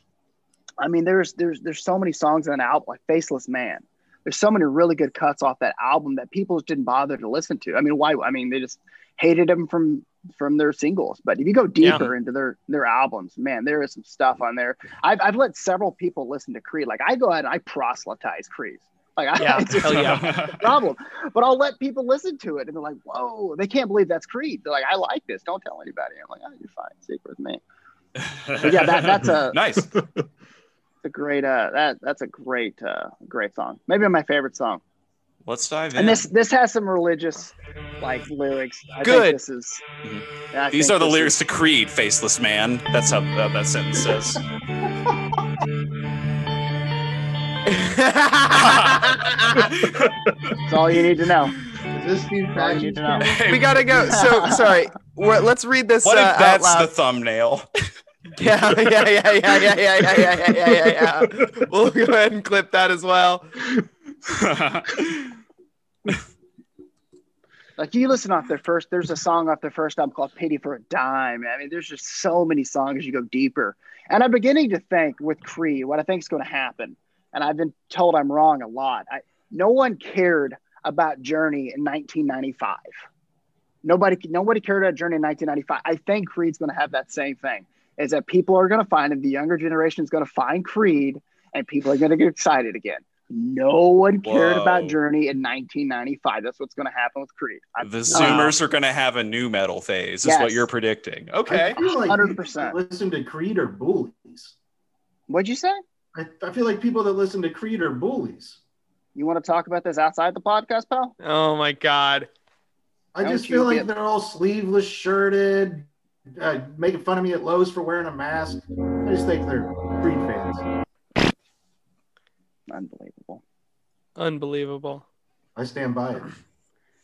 I mean, there's there's there's so many songs on that album, like Faceless Man. There's so many really good cuts off that album that people just didn't bother to listen to. I mean, why? I mean, they just hated them from from their singles. But if you go deeper into their their albums, man, there is some stuff on there. I've I've let several people listen to Creed. Like I go ahead and I proselytize Creed. Like I, Yeah, it's just hell yeah. problem. But I'll let people listen to it and they're like, whoa, they can't believe that's Creed. They're like, I like this. Don't tell anybody. I'm like, oh, you're fine. Secret with me. But yeah, that, that's a nice. It's a great uh that that's a great uh great song. Maybe my favorite song. Let's dive in. And this this has some religious like lyrics. I Good. Think this is I These think are the this lyrics is- to Creed, Faceless Man. That's how uh, that sentence says. That's all you need to know. Is this Steve all you need to know. we gotta go. So sorry. We're, let's read this What uh, if out that's loud. the thumbnail? Yeah, yeah, yeah, yeah, yeah, yeah, yeah, yeah, yeah, yeah, yeah. We'll go ahead and clip that as well. Like you listen off their first, there's a song off their first album called "Pity for a Dime." I mean, there's just so many songs you go deeper. And I'm beginning to think with Creed, what I think is going to happen, and I've been told I'm wrong a lot. I, no one cared about Journey in 1995. Nobody, nobody cared about Journey in 1995. I think Creed's going to have that same thing. Is that people are going to find it. The younger generation is going to find Creed, and people are going to get excited again. No one cared Whoa. about Journey in 1995. That's what's going to happen with Creed. I- the uh, Zoomers are going to have a new metal phase, is what you're predicting. Okay. like 100%. people listen to Creed or bullies. What'd you say? I, I feel like people that listen to Creed are bullies. You want to talk about this outside the podcast, pal? Oh my god. I Don't just feel like get- they're all sleeveless, shirted, uh, making fun of me at Lowe's for wearing a mask. I just think they're Creed fans. Unbelievable. Unbelievable. I stand by it.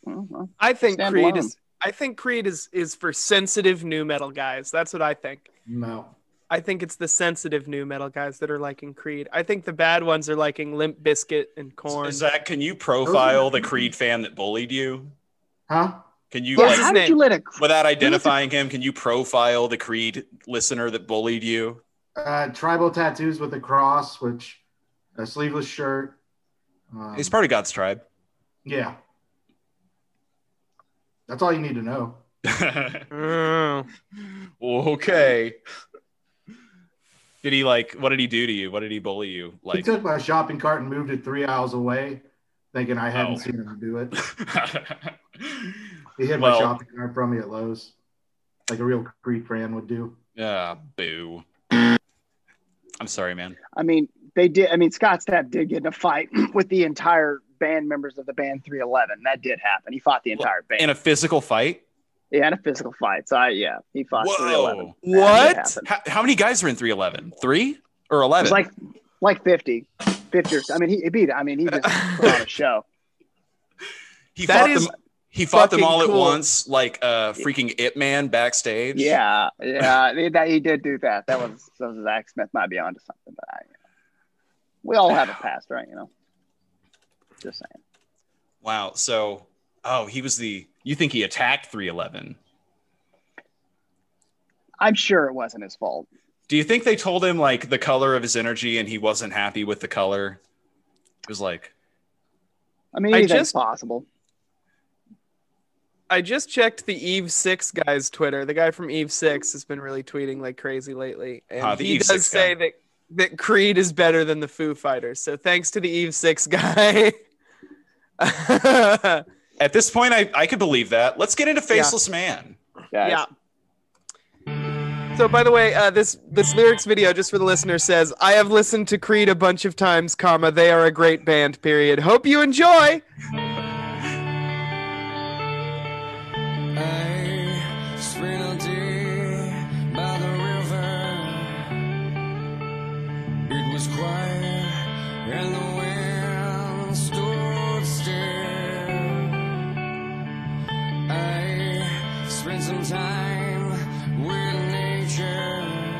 Well, well, I think Stand Creed alone. is I think Creed is is for sensitive new metal guys. That's what I think. No. I think it's the sensitive new metal guys that are liking Creed. I think the bad ones are liking Limp Bizkit and Korn. Zach, can you profile the Creed fan that bullied you? Huh? Can you, What's like, How did you let a without identifying him, can you profile the Creed listener that bullied you? Uh, tribal tattoos with a cross, which a sleeveless shirt. Um, He's part of God's tribe. yeah. That's all you need to know. Oh. okay. Did he like? What did he do to you? What did he bully you? Like He Like, took my shopping cart and moved it three aisles away, thinking I hadn't Oh. seen him do it. He hid my shopping cart from me at Lowe's, like a real Creed fan would do. ah, boo. I'm sorry, man. I mean, they did. I mean, Scott Stapp did get in a fight with the entire band members of the band 311. That did happen. He fought the entire band. In a physical fight. yeah, in a physical fight. So I, yeah, he fought 311. Whoa! That did What? How, how many guys were in 311? Three or eleven? like like 50, 50. Or, I mean, he, he beat. I mean, he just put on a show. he that fought is them. He fought them all cool. at once, like a freaking It Man backstage. Yeah, yeah, he- that he did do that. That was that was Zach Smith might be onto something, but I, we all have a past, right? You know, just saying. Wow. So, oh, he was the. You think he attacked 311? I'm sure it wasn't his fault. Do you think they told him like the color of his energy and he wasn't happy with the color? It was like, I mean, I just- possible. I just checked the Eve Six guy's Twitter. The guy from Eve Six has been really tweeting like crazy lately, and Ah, he Eve does 6 say that that Creed is better than the Foo Fighters. So thanks to the Eve Six guy. at this point, I, I could believe that. Let's get into Faceless Man. yeah. So by the way, uh, this this lyrics video, just for the listener, says, "I have listened to Creed a bunch of times, comma They are a great band. Period. Hope you enjoy."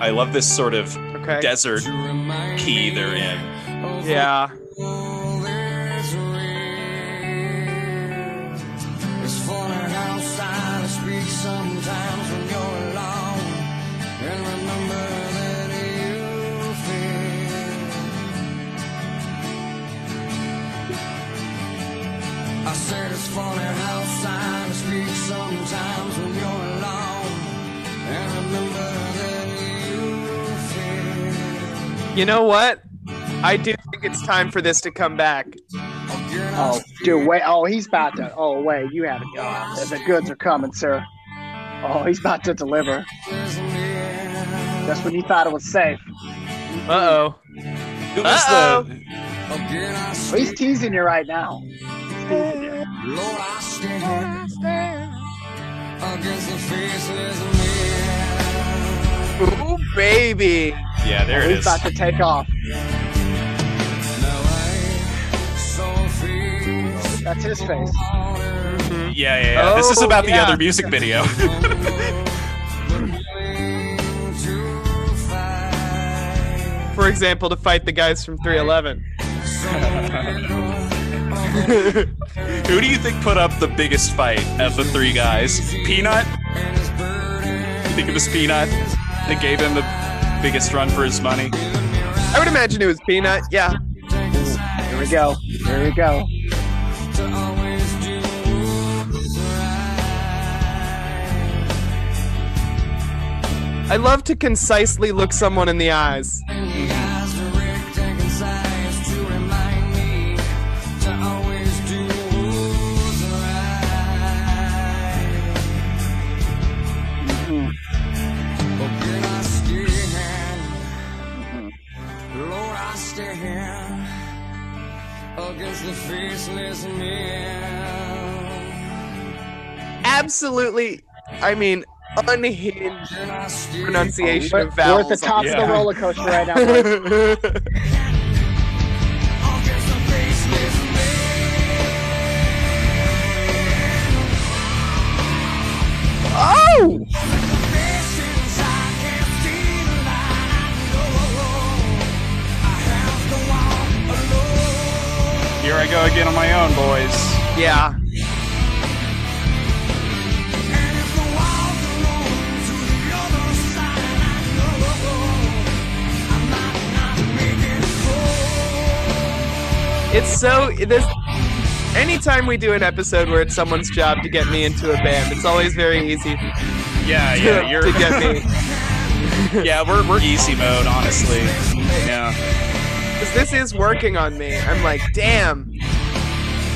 I love this sort of Okay. desert key they're in. Yeah. It's funny how silence speaks sometimes when you're alone. And remember that you feel. I said it's funny how You know what? I do think it's time for this to come back. Oh, dude, wait. Oh, he's about to. Oh, wait. You haven't. Oh, the goods are coming, sir. Oh, he's about to deliver. Just when you thought it was safe. Uh oh. Uh-oh. Oh, he's teasing you right now. He's teasing you. Lord, I stand against the faceless man. Ooh, baby. Yeah, there it he's about to take off. That's his face. Mm-hmm. Yeah, yeah, yeah. this is Oh, about the other music video. For example, to fight the guys from 311. Who do you think put up the biggest fight of the three guys? P-Nut? You think it was P-Nut that gave him the biggest run for his money? I would imagine it was P-Nut. Yeah. Here we go. Here we go. I love to concisely look someone in the eyes. Absolutely. I mean, unhinged pronunciation We're, of we're at the top of Yeah. the roller coaster right now. oh! Here I go again on my own, boys. Yeah. It's so this. Anytime we do an episode where it's someone's job to get me into a band, it's always very easy. Yeah, to, yeah, you're to get me. yeah, we're we're easy mode, honestly. Yeah. Because this is working on me. I'm like, damn.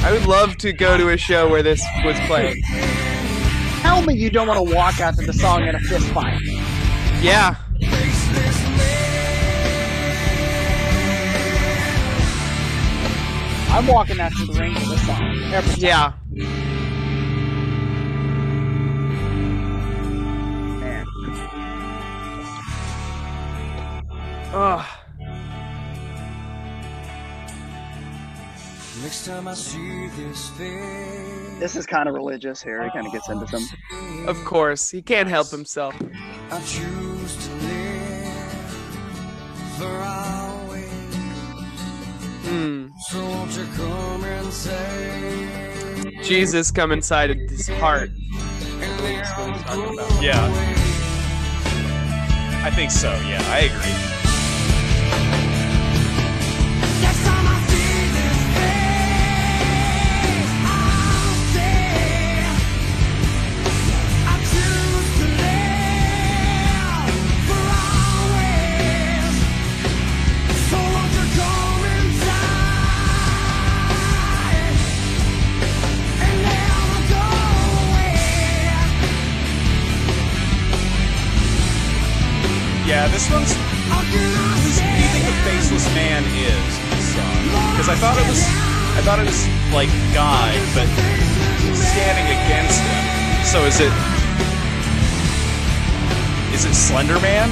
I would love to go to a show where this was played. Tell me you don't want to walk out to the song in a fist fight. Yeah. I'm walking out to the ring for this song. Every time. Yeah. Man. Ugh. Next time I see this face, This is kind of religious here. He kind of gets into some. Of course. He can't help himself. I choose to live So won't you come and say Jesus come inside of his heart. Yeah. I think so. Yeah, I agree. Yeah, this one's. Who's, who do you think the faceless man is in this song? Because I thought it was, I thought it was like Guy, but standing against him. So is it? Is it Slender Man?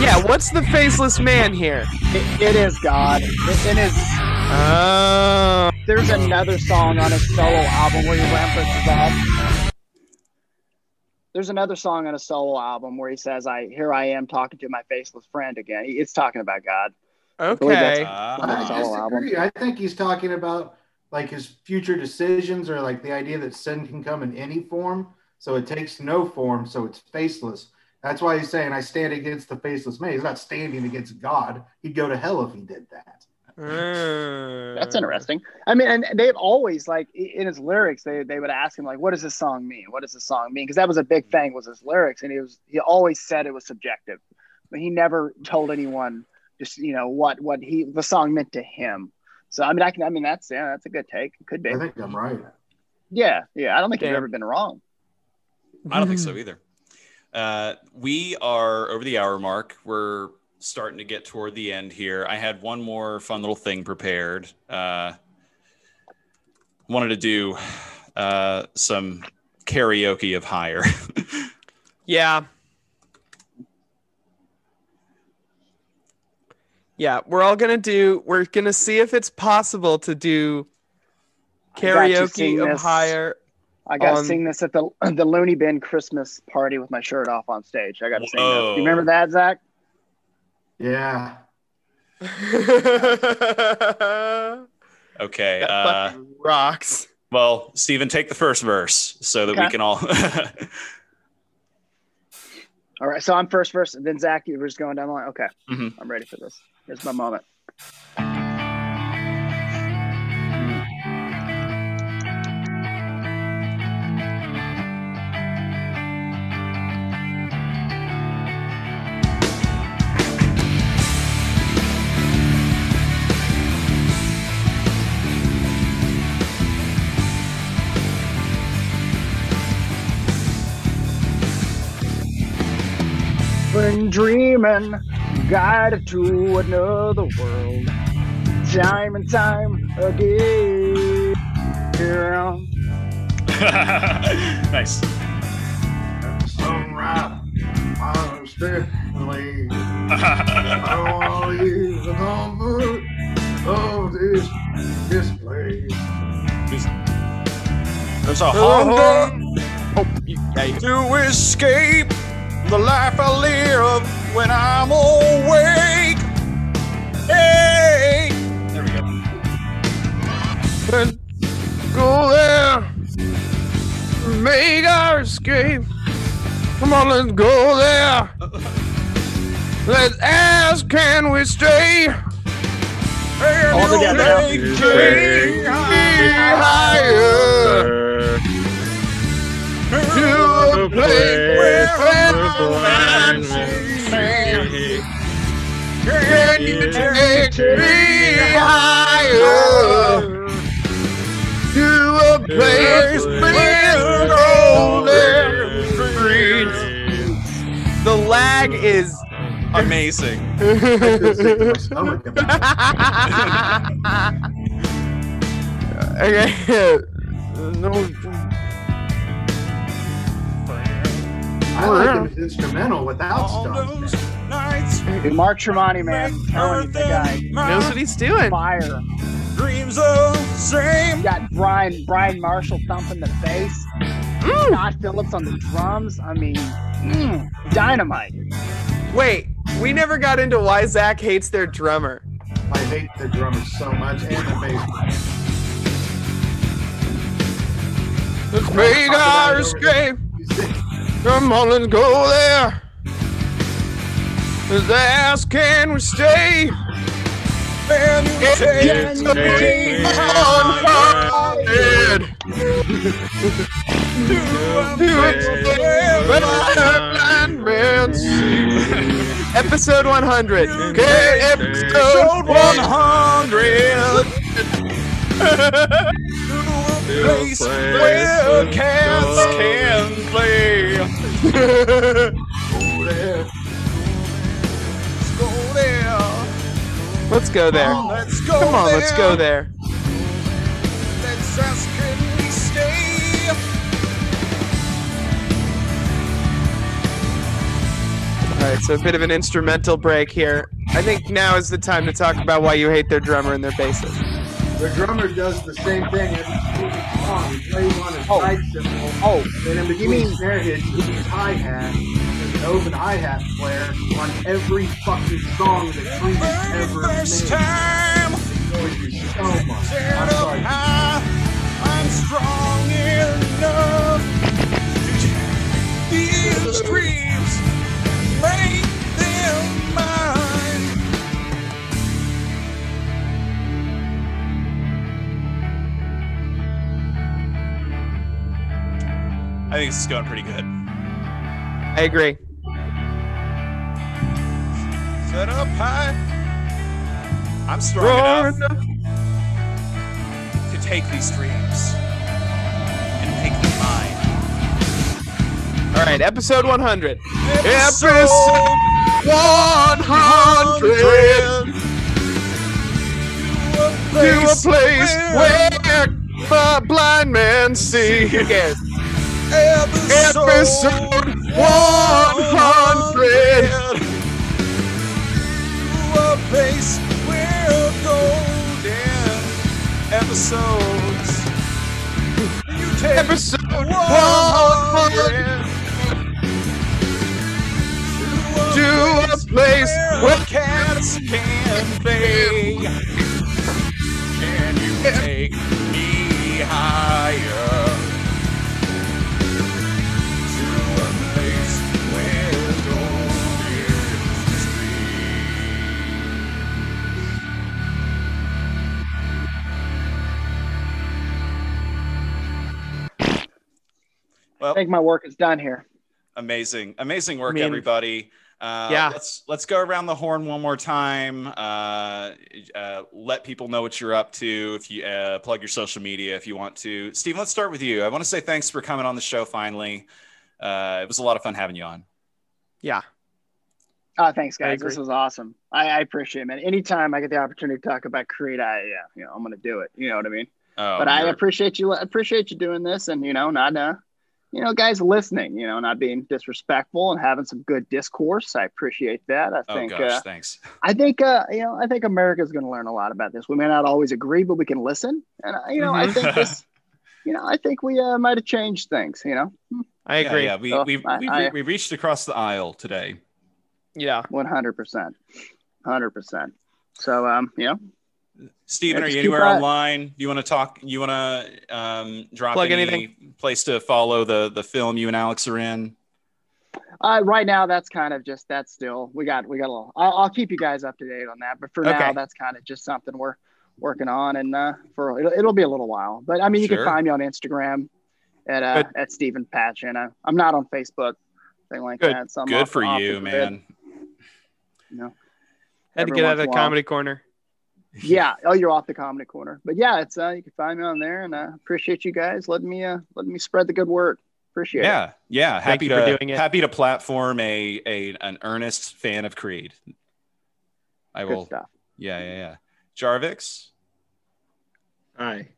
Yeah, what's the faceless man here? It, it is God. It, it is. Oh. There's another song on his solo album where he references that. There's another song on a solo album where he says, "I here I am talking to my faceless friend again." It's talking about God. I that's Okay. on I solo album. I think he's talking about like his future decisions or like the idea that sin can come in any form. So it takes no form, so it's faceless. That's why he's saying, I stand against the faceless man. He's not standing against God. He'd go to hell if he did that. That's interesting. I mean, and they've always like in his lyrics, they they would ask him like, "What does this song mean? What does this song mean?" Because that was a big thing was his lyrics, and he was he always said it was subjective, but he never told anyone just you know what what he the song meant to him. So I mean, I can I mean that's yeah, that's a good take. It could be. I think I'm right. Yeah, yeah. I don't think you've ever been wrong. I don't think so either. Uh, we are over the hour mark. We're starting to get toward the end here. I had one more fun little thing prepared. Uh, wanted to do uh, some karaoke of higher. Yeah. Yeah, we're all gonna do. We're gonna see if it's possible to do I got you karaoke of this. higher. I got to sing this at the the Looney Bin Christmas party with my shirt off on stage. I got to sing this. You remember that, Zach? Yeah. okay. That Uh, rocks. well, Steven, take the first verse so that we can all. All right, so I'm first verse, and then Zach, you were just going down the line. Okay, Mhm. I'm ready for this. Here's my moment. Been dreaming, guided to another world, time and time again. nice. Sunrise, I'm steadily. I don't want to leave the comfort of this this place. There's a Oh, hunger to escape the life I live when I'm awake. Hey, there we go. Let's go there. Make our escape. Come on, let's go there. Let's ask, can we stay? All together. Higher to a place where I'm Can you take me higher to a place with golden streets? The lag is amazing. okay. No. I like him instrumental without stones. Dude, Mark Tremonti, man, I'm telling you, the guy knows what he's doing. Fire. Dreams of same. Got Brian Brian Marshall thumping the bass. Scott Phillips on the drums. I mean, mm, dynamite. Wait, we never got into why Zach hates their drummer. I hate the drummer so much and the bass. Let's make our escape. Come on, let's go there. Let's ask, can we stay? Can you take me unhaunted? Blind man see. Episode 100. Okay, episode 100. Place where cats can play. Let's go there. Let's go Come on, let's go there. Let's ask, can we stay? All right, so a bit of an instrumental break here. I think now is the time to talk about why you hate their drummer and their bassist. The drummer does the same thing every single song. He plays on his oh. side cymbal. Oh, and in you between mean- snare hits, he uses hi hat. There's an open hi hat player on every fucking song that Creed has ever made. time. It annoys so much. I'm sorry. I'm strong enough. These dreams make I think this is going pretty good. I agree. Set up high. I'm strong enough to take these dreams and make them mine. All right, episode 100. Episode 100 to a place where a blind man see. Cares? Episode 100 to a place where golden episodes. You take Episode 100 to a place where cats can play. Can you take me higher? Well, I think my work is done here. amazing, amazing work, I mean, everybody. Uh, yeah. Let's let's go around the horn one more time. Uh, uh, let people know what you're up to. If you uh, plug your social media, if you want to. Steve, let's start with you. I want to say thanks for coming on the show. Finally, uh, it was a lot of fun having you on. Yeah. Oh, thanks, guys. This was awesome. I, I appreciate it, man. Anytime I get the opportunity to talk about Creed, I, yeah, you know, I'm gonna do it. You know what I mean? Oh, but I appreciate you. Appreciate you doing this, and you know, not uh, you know, guys listening. You know, not being disrespectful and having some good discourse. I appreciate that. I think, Oh think. gosh, uh, thanks. I think, uh, you know, I think America's going to learn a lot about this. We may not always agree, but we can listen. And uh, you know, I Mhm. think this, you know, I think we uh, might have changed things. You know, I Yeah, agree. Yeah, we So, we I- we, I- we reached across the aisle today. Yeah. one hundred percent, hundred percent. So, um, you know, Steven, Yeah, are you anywhere that- online? You want to talk? You want to um, drop Plug any anything? place to follow the the film you and Alex are in? uh, right now that's kind of just that's still we got we got a little. I'll, I'll keep you guys up to date on that. But for now, that's kind of just something we're working on, and uh, for it'll, it'll be a little while. But I mean, you Sure. can find me on Instagram at uh, Good. at Stephen Patch, and uh, I'm not on Facebook, thing like Good. that. So I'm Good off- for off you, man. You know. Had to get out of the in a while. comedy corner. Yeah. Oh, you're off the comedy corner. But yeah, it's uh, you can find me on there, and uh, appreciate you guys letting me uh letting me spread the good word. Appreciate it. Yeah, yeah. Happy you for to doing it. happy to platform a a an earnest fan of Creed. I Good will. stuff. Yeah, yeah, yeah. Jarvix. Hi.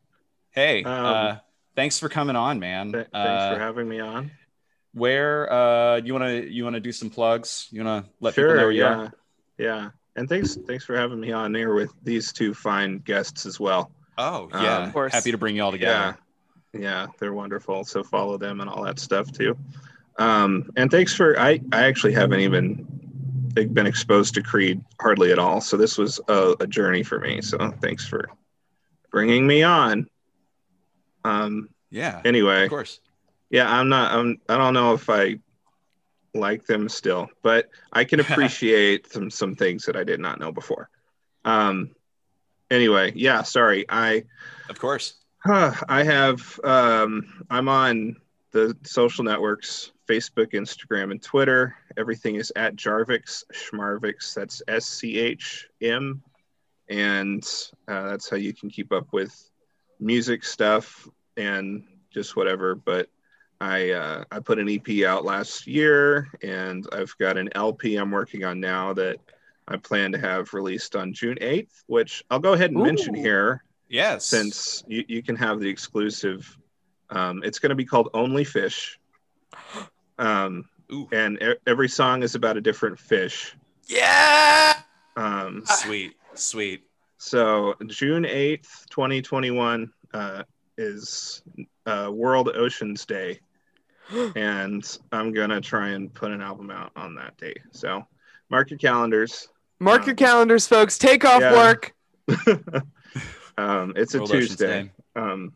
Hey, Um, uh, thanks for coming on, man. Th- thanks Uh, for having me on. Where uh, you wanna you wanna do some plugs? You wanna let people know where you Yeah. are? Yeah. And thanks thanks for having me on here with these two fine guests as well. Oh yeah, Um, Of course. happy to bring you all together. Yeah, yeah, they're wonderful. So follow them and all that stuff too. Um, and thanks for I I actually haven't even been exposed to Creed hardly at all. So this was a, a journey for me. So thanks for bringing me on. Um, Yeah. anyway, Of course. yeah, I'm not. I'm. I don't know if I like them still, but I can appreciate some some things that I did not know before. Um. Anyway, yeah. Sorry, I. Of course. I have. Um. I'm on the social networks: Facebook, Instagram, and Twitter. Everything is at Jarvix Schmarvix. That's S C H M, and uh, that's how you can keep up with music stuff and just whatever. But I uh, I put an EP out last year, and I've got an LP I'm working on now that I plan to have released on June 8th, which I'll go ahead and mention here Yes. since you, you can have the exclusive. Um, it's going to be called Only Fish. Um, Ooh. and e- every song is about a different fish. Yeah. Um, Sweet. Sweet. so June 8th, 2021 uh, is uh, World Oceans Day. And I'm going to try and put an album out on that day. So mark your calendars. Mark your calendars, folks. Take off Yeah. work. um, it's a World Tuesday. Um,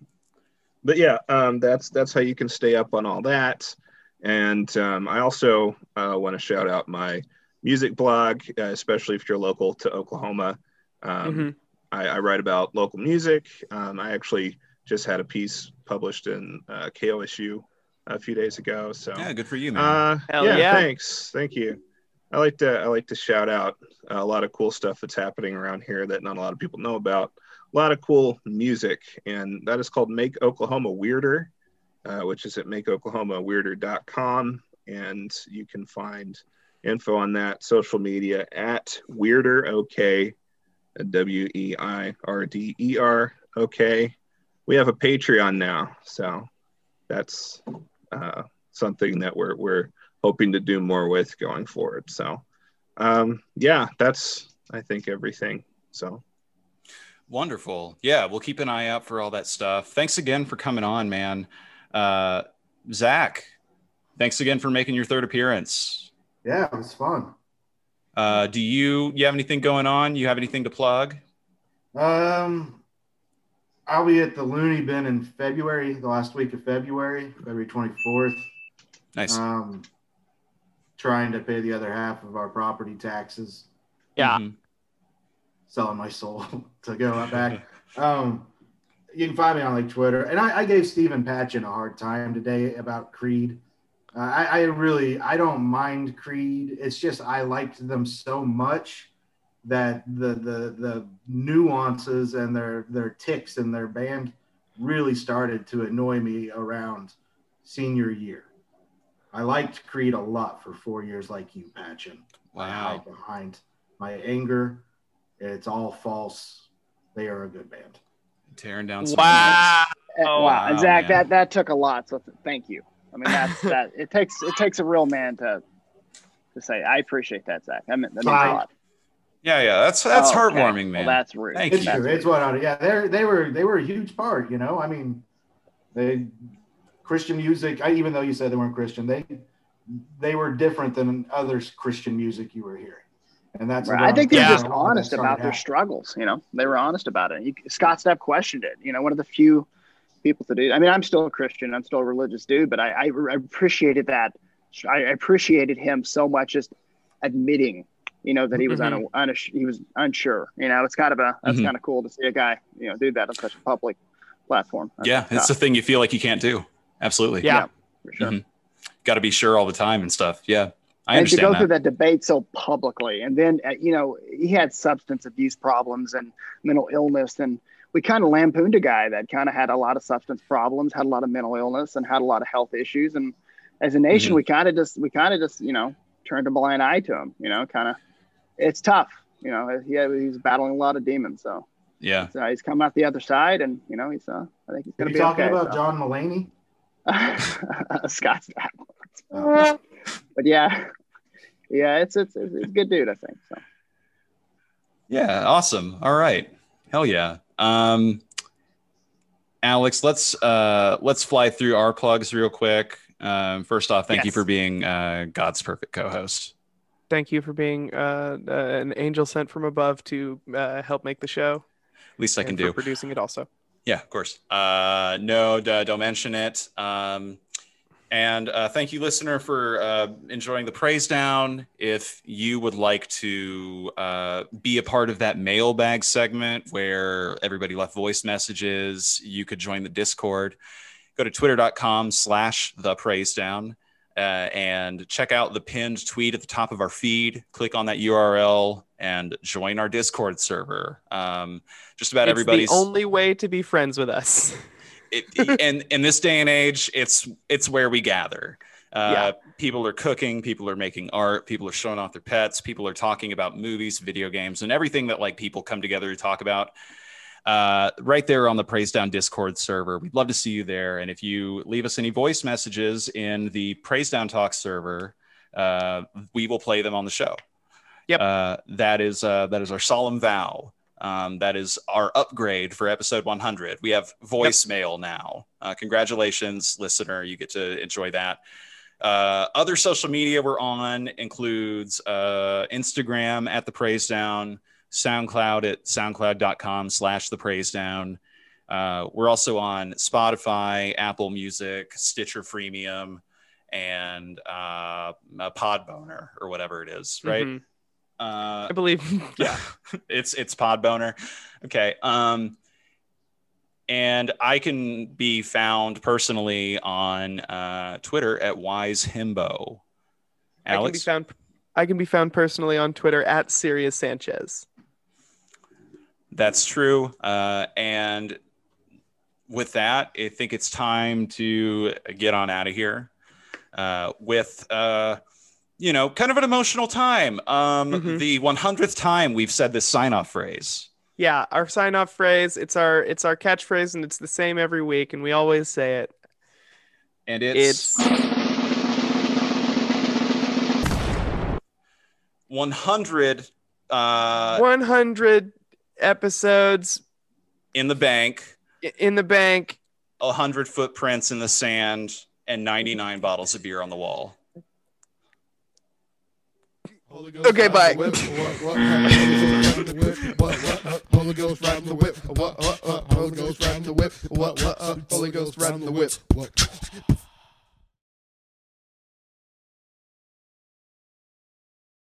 but yeah, um, that's that's how you can stay up on all that. And um, I also uh, want to shout out my music blog, uh, especially if you're local to Oklahoma. Um, Mhm. I, I write about local music. Um, I actually just had a piece published in uh, KOSU a few days ago. So Yeah, good for you, man. uh, Hell yeah, yeah. thanks. Thank you. I like to I like to shout out a lot of cool stuff that's happening around here that not a lot of people know about. A lot of cool music, and that is called Make Oklahoma Weirder, uh, which is at makeoklahomaweirder.com, and you can find info on that social media at Weirder OK, W E I R D E R OK. We have a Patreon now, so that's uh, something that we're we're hoping to do more with going forward. So, um, yeah, that's I think everything. So, Wonderful. Yeah, we'll keep an eye out for all that stuff. Thanks again for coming on, man. Uh, Zach, thanks again for making your third appearance. Yeah, it was fun. Uh, do you you have anything going on? You have anything to plug? Um, I'll be at the Looney Bin in February, the last week of February, February 24th. Nice. Um, trying to pay the other half of our property taxes, Yeah. Mhm. selling my soul to go back. Um, you can find me on like Twitter, and I, I gave Steven Patchin a hard time today about Creed. Uh, I, I really, I don't mind Creed. It's just I liked them so much that the the the nuances and their their ticks in their band really started to annoy me around senior year. I liked Creed a lot for four years, like you, Patchin. I Wow. behind my anger. It's all false. They are a good band. Tearing down Wow. Wow, and wow, Zach, man. that that took a lot. So thank you. I mean, that's that. It takes it takes a real man to to say. I appreciate that, Zach. That, meant, that means Right. a lot. Yeah, yeah. That's that's Oh, okay. heartwarming, man. Well, that's rude. Thank It's you. true. It's what I, yeah, they they were they were a huge part. You know, I mean, they Christian music. I, even though you said they weren't Christian, they they were different than other Christian music you were hearing, and that's Right. I think they're I'm- just that honest started about their happening. struggles. You know, they were honest about it. You, Scott Stapp questioned it. You know, one of the few people to do. I mean, I'm still a Christian. I'm still a religious dude, but I, I, I appreciated that. I appreciated him so much, just admitting, you know, that he was Mhm. un, he was unsure. You know, it's kind of a that's Mhm. kind of cool to see a guy, you know, do that on such a public platform. That's Yeah, it's the thing you feel like you can't do. Absolutely. Yeah. for sure. Mhm. Got to be sure all the time and stuff. Yeah, I and to go understand through that. that debate so publicly, and then uh, you know he had substance abuse problems and mental illness, and we kind of lampooned a guy that kind of had a lot of substance problems, had a lot of mental illness, and had a lot of health issues, and as a nation, Mhm. we kind of just we kind of just you know turned a blind eye to him, you know, kind of. It's tough, you know. He he's battling a lot of demons, so. Yeah. So he's come out the other side, and you know he's. Uh, I think he's gonna you be talking okay. about so. John Mulaney? Scott's that. But yeah, yeah, it's it's it's it's a good dude, I think. So Yeah, awesome. All right. Hell yeah. Um Alex, let's uh let's fly through our plugs real quick. Um first off, thank you for being uh God's perfect co-host. Thank you for being uh, uh, an angel sent from above to uh, help make the show. At least I can and for do. producing it also. Yeah, of course. Uh, no, d- don't mention it. Um, and uh, thank you, listener, for uh, enjoying the praise down. If you would like to uh, be a part of that mailbag segment where everybody left voice messages, you could join the Discord. Go to twitter.com slash the praise down uh, and check out the pinned tweet at the top of our feed. Click on that URL and join our Discord server. Um, just about it's everybody's the only way to be friends with us. it, and in this day and age, it's it's where we gather. Uh, Yeah. People are cooking, people are making art, people are showing off their pets, people are talking about movies, video games, and everything that like people come together to talk about. Uh, right there on the Praisedown Discord server, we'd love to see you there. And if you leave us any voice messages in the Praisedown Talk server, uh, we will play them on the show. Yep. Uh, that is uh, that is our solemn vow. Um, that is our upgrade for episode 100. We have voicemail now. Uh, congratulations, listener. You get to enjoy that. Uh, other social media we're on includes uh, Instagram at the Praise Down, SoundCloud at soundcloud.com slash the Praisedown. Uh, we're also on Spotify, Apple Music, Stitcher Freemium, and uh, a Podboner or whatever it is, right? Mhm. Uh, I believe. yeah, it's it's Podboner. Okay. Um, and I can be found personally on uh, Twitter at Wise Himbo. I can be found. I can be found personally on Twitter at Sirius Sanchez. That's true. Uh, and with that, I think it's time to get on out of here uh, with. Uh, you know, kind of an emotional time. Um, Mm-hmm. The 100th time we've said this sign off phrase. Yeah, our sign off phrase. It's our it's our catchphrase, and it's the same every week, and we always say it. And it's, It's 100 uh, 100 episodes in the bank, in the bank. 100 footprints in the sand, and 99 bottles of beer on the wall. Okay, bye. Holy Ghost riding the whip. What? What? What? Holy Ghost riding the whip. What? What? What? Holy Ghost riding the whip. What? Uh,